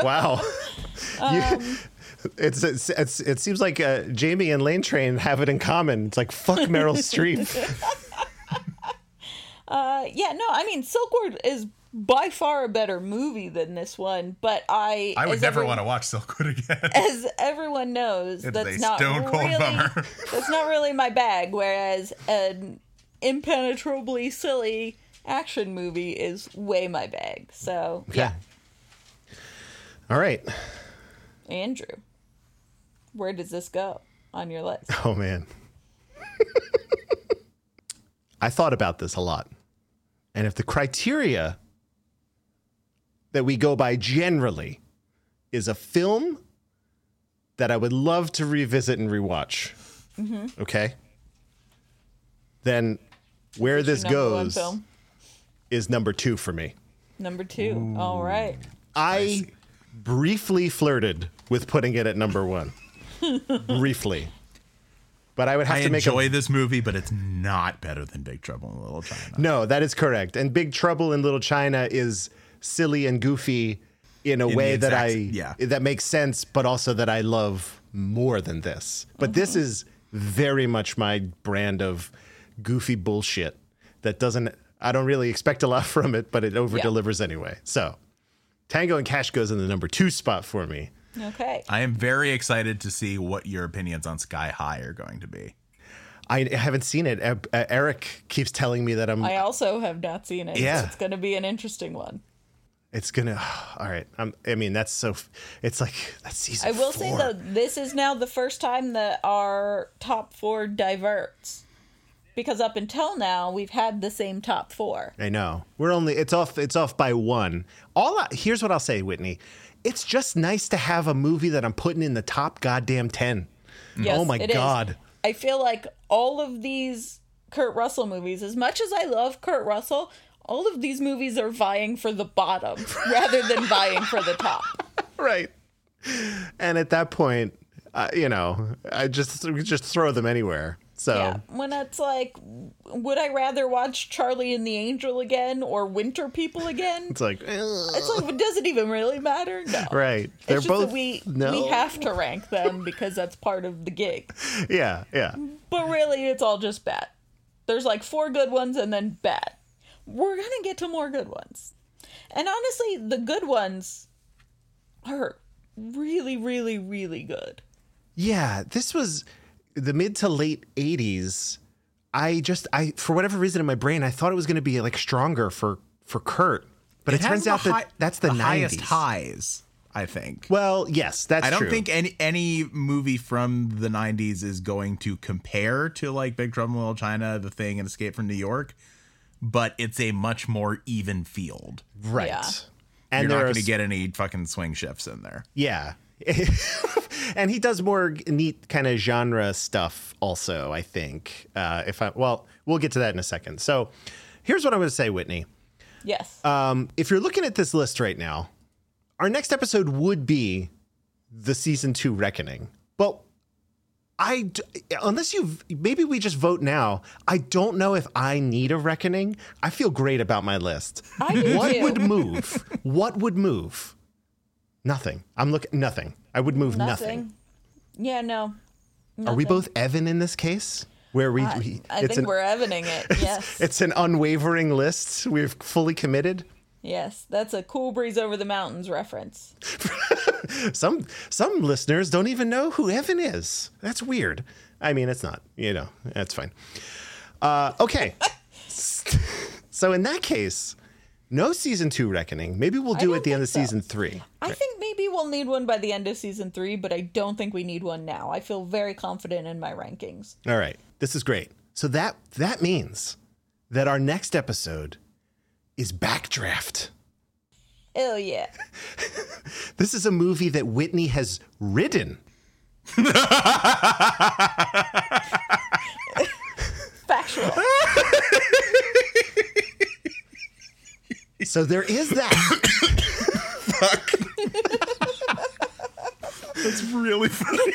wow. You- Um, it's, it's, it's it seems like uh, Jamie and Lane Train have it in common. It's like fuck Meryl Streep. Uh, yeah, no, I mean Silkwood is by far a better movie than this one, but I I would never every- want to watch Silkwood again. As everyone knows, It's that's a not stone cold really bummer. that's not really my bag. Whereas an impenetrably silly action movie is way my bag. So Yeah. All right. Andrew, where does this go on your list? Oh man. I thought about this a lot. And if the criteria that we go by generally is a film that I would love to revisit and rewatch, Mm-hmm. okay? Then where What's this goes is number 2 for me. Number two. All right. I briefly flirted with putting it at number 1. Briefly. But I would have I to make a enjoy this movie, but it's not better than Big Trouble in Little China. No, that is correct. And Big Trouble in Little China is silly and goofy in a In the way that I yeah. that makes sense, but also that I love more than this. But this mm-hmm. is very much my brand of goofy bullshit that doesn't I don't really expect a lot from it, but it over delivers anyway. So Tango and Cash goes in the number two spot for me. Okay. I am very excited to see what your opinions on Sky High are going to be. I haven't seen it. Uh, uh, Eric keeps telling me that I'm. I also have not seen it. Yeah. So it's going to be an interesting one. it's gonna. All right. I'm, I mean, that's so. It's like that's season. I will say though, this is now the first time that our top four diverts. Because up until now, we've had the same top four. I know. We're only it's off it's off by one. All I, here's what I'll say, Whitney. It's just nice to have a movie that I'm putting in the top goddamn 10. Yes, oh my it is. god. I feel like all of these Kurt Russell movies, as much as I love Kurt Russell, all of these movies are vying for the bottom rather than vying for the top. Right. And at that point, uh, you know, I just just throw them anywhere. So Yeah. When it's like, would I rather watch Charley and the Angel again or Winter People again? it's like It's like, it does it even really matter? No. right. They're both we no. we have to rank them because that's part of the gig. Yeah, yeah. But really, it's all just bad. There's like four good ones and then bad. We're gonna get to more good ones. And honestly, the good ones are really, really, really good. Yeah, this was the mid to late 80s. I just I for whatever reason in my brain I thought it was going to be like stronger for for Kurt. But it, has turns out high- that that's the, 90s. highest highs, I think. Well, yes, that's I don't true. think any any movie from the '90s is going to compare to like Big Trouble in Little China, The Thing, and Escape from New York, but it's a much more even field. Right. Yeah. And You're not going to s- get any fucking swing shifts in there. Yeah. and he does more neat kind of genre stuff also, I think. Uh, if I well, we'll get to that in a second. So, here's what going to say, Whitney. Yes. Um, if you're looking at this list right now, our next episode would be the season 2 reckoning. But I, unless you maybe we just vote now. I don't know if I need a reckoning. I feel great about my list. I do what too. would move? What would move? Nothing. I'm looking nothing. I would move nothing. Nothing. Yeah, no. Are we both Evan in this case? Where we, I, we I think an we're evening it. Yes. it's an unwavering list. We're fully committed. yes. That's a cool breeze over the mountains reference. Some some listeners don't even know who Evan is. That's weird. I mean, it's not. You know, that's fine. Uh, okay. so in that case, no season two reckoning. Maybe we'll do it at the end of season three. I think maybe we'll need one by the end of season three, but I don't think we need one now. I feel very confident in my rankings. All right. This is great. So that that means that our next episode is Backdraft. Hell yeah. This is a movie that Whitney has written. Factual. So there is that. Fuck. That's really funny.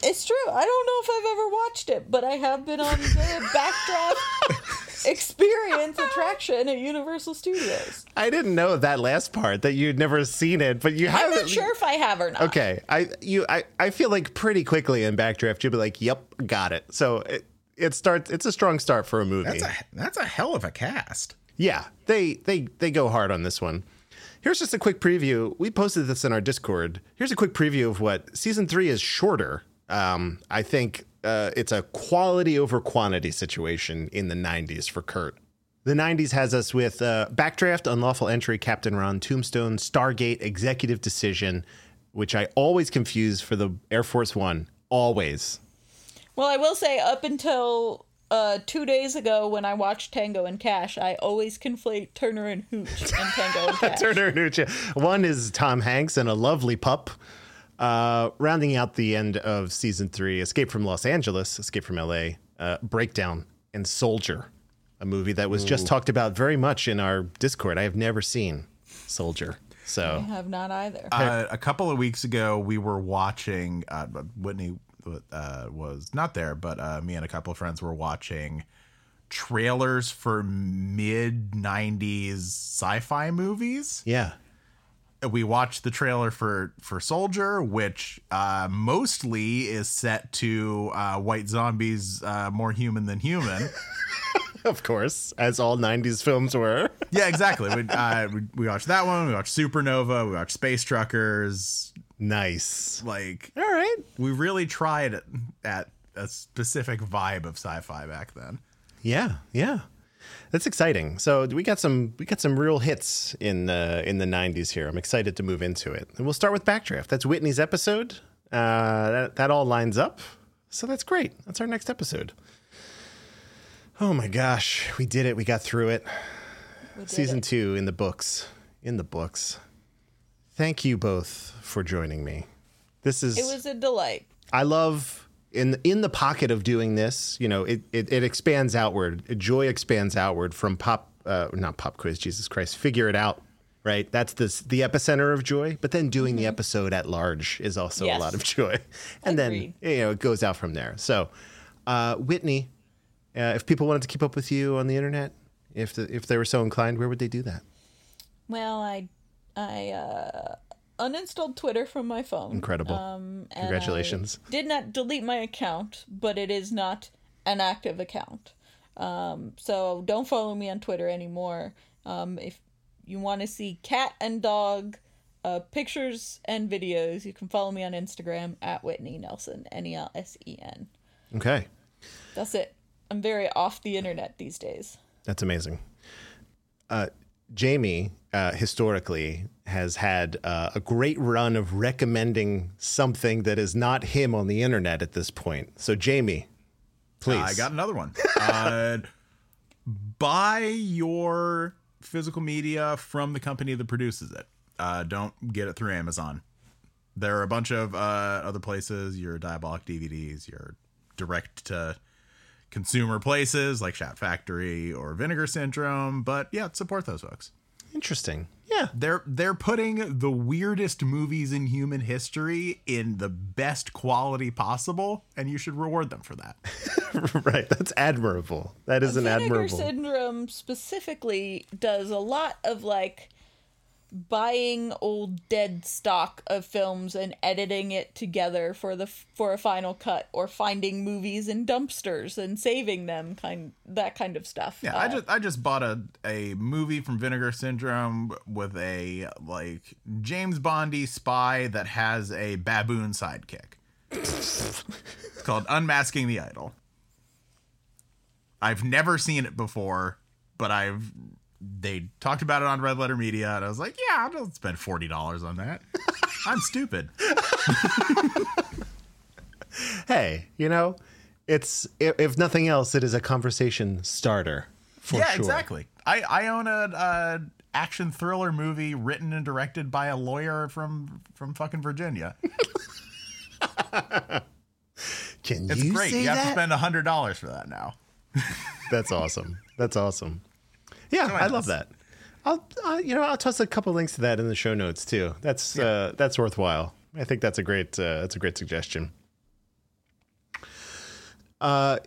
It's true. I don't know if I've ever watched it, but I have been on the backdraft experience attraction at Universal Studios. I didn't know that last part that you'd never seen it, but you have I'm haven't. not sure if I have or not. Okay, I you I, I feel like pretty quickly in Backdraft you'll be like, "Yep, got it." So it, it starts. It's a strong start for a movie. That's a that's a hell of a cast. Yeah, they they they go hard on this one. Here's just a quick preview. We posted this in our Discord. Here's a quick preview of what season three is shorter. Um, I think uh, it's a quality over quantity situation in the 90s for Kurt. The 90s has us with uh, Backdraft, Unlawful Entry, Captain Ron, Tombstone, Stargate, Executive Decision, which I always confuse for the Air Force One. Always. Well, I will say, up until uh, two days ago when I watched Tango and Cash, I always conflate Turner and Hooch and Tango and Cash. Turner and Hooch. One is Tom Hanks and a lovely pup. Uh, rounding out the end of season three, Escape from Los Angeles, Escape from LA, uh, Breakdown, and Soldier, a movie that was just talked about very much in our Discord. I have never seen Soldier. So I have not either. Uh, a couple of weeks ago, we were watching. Uh, Whitney uh, was not there, but uh, me and a couple of friends were watching trailers for mid '90s sci-fi movies. yeah. We watched the trailer for for Soldier, which uh, mostly is set to uh, White Zombie's, uh, more human than human. Of course, as all 90s films were. yeah, exactly. We, uh, we, we watched that one. We watched Supernova. We watched Space Truckers. Nice. Like, all. We really tried at, at a specific vibe of sci-fi back then. Yeah, yeah. That's exciting. So we got some we got some real hits in the in the '90s here. I'm excited to move into it, and we'll start with Backdraft. That's Whitney's episode. Uh, that that all lines up, so that's great. That's our next episode. Oh my gosh, we did it. We got through it. Season two in the books. In the books. Thank you both for joining me. This is it was a delight. I love in in the pocket of doing this. You know, it it, it expands outward. Joy expands outward from pop, uh, not pop quiz. Jesus Christ, figure it out. Right, that's this the epicenter of joy. But then doing the episode at large is also Yes. a lot of joy, and Agreed. then you know it goes out from there. So, uh, Whitney, uh, if people wanted to keep up with you on the internet, if the, if they were so inclined, where would they do that? Well, I I uh, uninstalled Twitter from my phone. Incredible. Um, Congratulations. I did not delete my account, but it is not an active account. Um, so don't follow me on Twitter anymore. Um, if you want to see cat and dog uh, pictures and videos, you can follow me on Instagram at Whitney Nelsen, N E L S E N. Okay, That's it. I'm very off the internet these days. That's amazing. Uh, Jamie uh, historically has had uh, a great run of recommending something that is not him on the internet at this point. So, Jamie, please. I got another one. uh, buy your physical media from the company that produces it. Uh, don't get it through Amazon. There are a bunch of uh, other places. Your Diabolik DVDs, your direct to consumer places like Shout Factory or Vinegar Syndrome. But yeah, support those folks. Interesting. Yeah, they're they're putting the weirdest movies in human history in the best quality possible, and you should reward them for that. right. That's admirable. That is an Vinegar admirable. Syndrome specifically does a lot of like buying old dead stock of films and editing it together for the for a final cut or finding movies in dumpsters and saving them kind that kind of stuff. Yeah, Uh, I just I just bought a a movie from Vinegar Syndrome with a like James Bondy spy that has a baboon sidekick. it's called Unmasking the Idol. I've never seen it before, but I've they talked about it on Red Letter Media, and I was like, yeah, I'll spend forty dollars on that. I'm stupid. hey, you know, it's if, if nothing else, it is a conversation starter. For yeah, sure. exactly. I I own a, action thriller movie written and directed by a lawyer from from fucking Virginia. Can It's you great. You have that? to spend a hundred dollars for that now. That's awesome. That's awesome. Yeah, I love that. I'll, uh, you know, I'll toss a couple links to that in the show notes too. That's uh, that's worthwhile. I think that's a great uh, that's a great suggestion. Uh,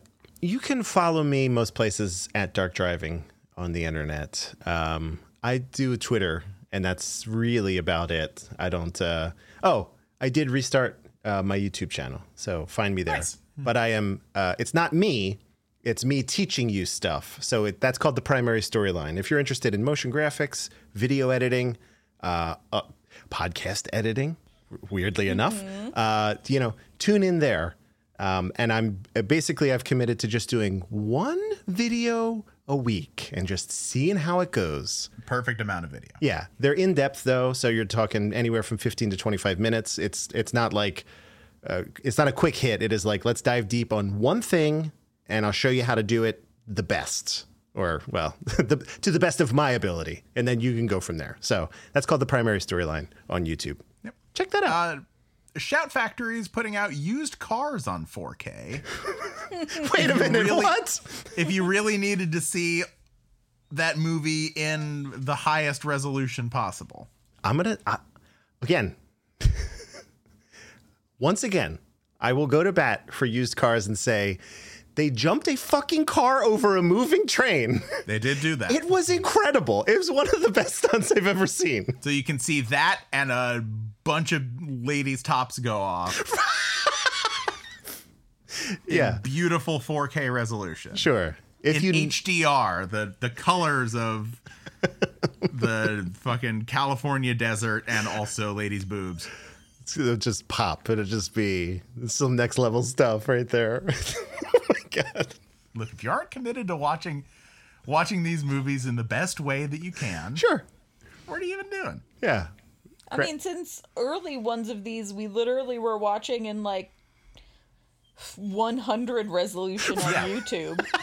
you can follow me most places at Dark Driving on the internet. Um, I do Twitter, and that's really about it. I don't. Uh, oh, I did restart uh, my YouTube channel, so find me there. Nice. But I am. Uh, it's not me. It's me teaching you stuff. So it, that's called the primary storyline. If you're interested in motion graphics, video editing, uh, uh, podcast editing, weirdly enough, uh, you know, tune in there. Um, and I'm uh, basically I've committed to just doing one video a week and just seeing how it goes. Perfect amount of video. Yeah, they're in depth though, so you're talking anywhere from 15 to 25 minutes. It's it's not like uh, it's not a quick hit. It is like let's dive deep on one thing, and I'll show you how to do it the best, or well, the, to the best of my ability, and then you can go from there. So that's called the primary storyline on YouTube. Yep. Check that out. Uh, Shout Factory is putting out used cars on 4K. Wait a minute, really- what? if you really needed to see that movie in the highest resolution possible. I'm gonna I, again. once again, I will go to bat for used cars and say they jumped a fucking car over a moving train. They did do that. It was incredible. It was one of the best stunts I've ever seen. so you can see that and a bunch of ladies' tops go off. in Yeah, Beautiful 4K resolution. sure. If in you HDR, the the colors of the fucking California desert and also ladies' boobs. it'll just pop, it'll just be some next level stuff right there. my god. Look, if you aren't committed to watching watching these movies in the best way that you can, Sure. what are you even doing? Yeah. I Great. mean, since early ones of these, we literally were watching in like 100 resolution on YouTube.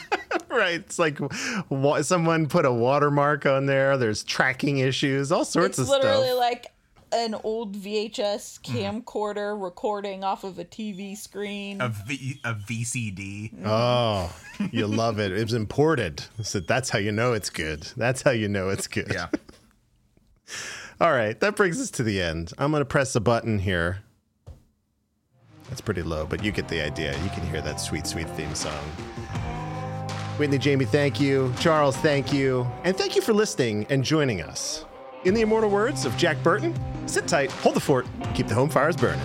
Right. It's like wa- someone put a watermark on there. There's tracking issues, all sorts it's of stuff. It's literally like an old VHS mm-hmm. camcorder recording off of a TV screen. A, v, a VCD. Oh, you love it. It was imported. So that's how you know it's good. That's how you know it's good. Yeah. All right. That brings us to the end. I'm going to press a button here. That's pretty low, but you get the idea. You can hear that sweet, sweet theme song. Whitney, Jamie, thank you. Charles, thank you. And thank you for listening and joining us. In the immortal words of Jack Burton, sit tight, hold the fort, keep the home fires burning.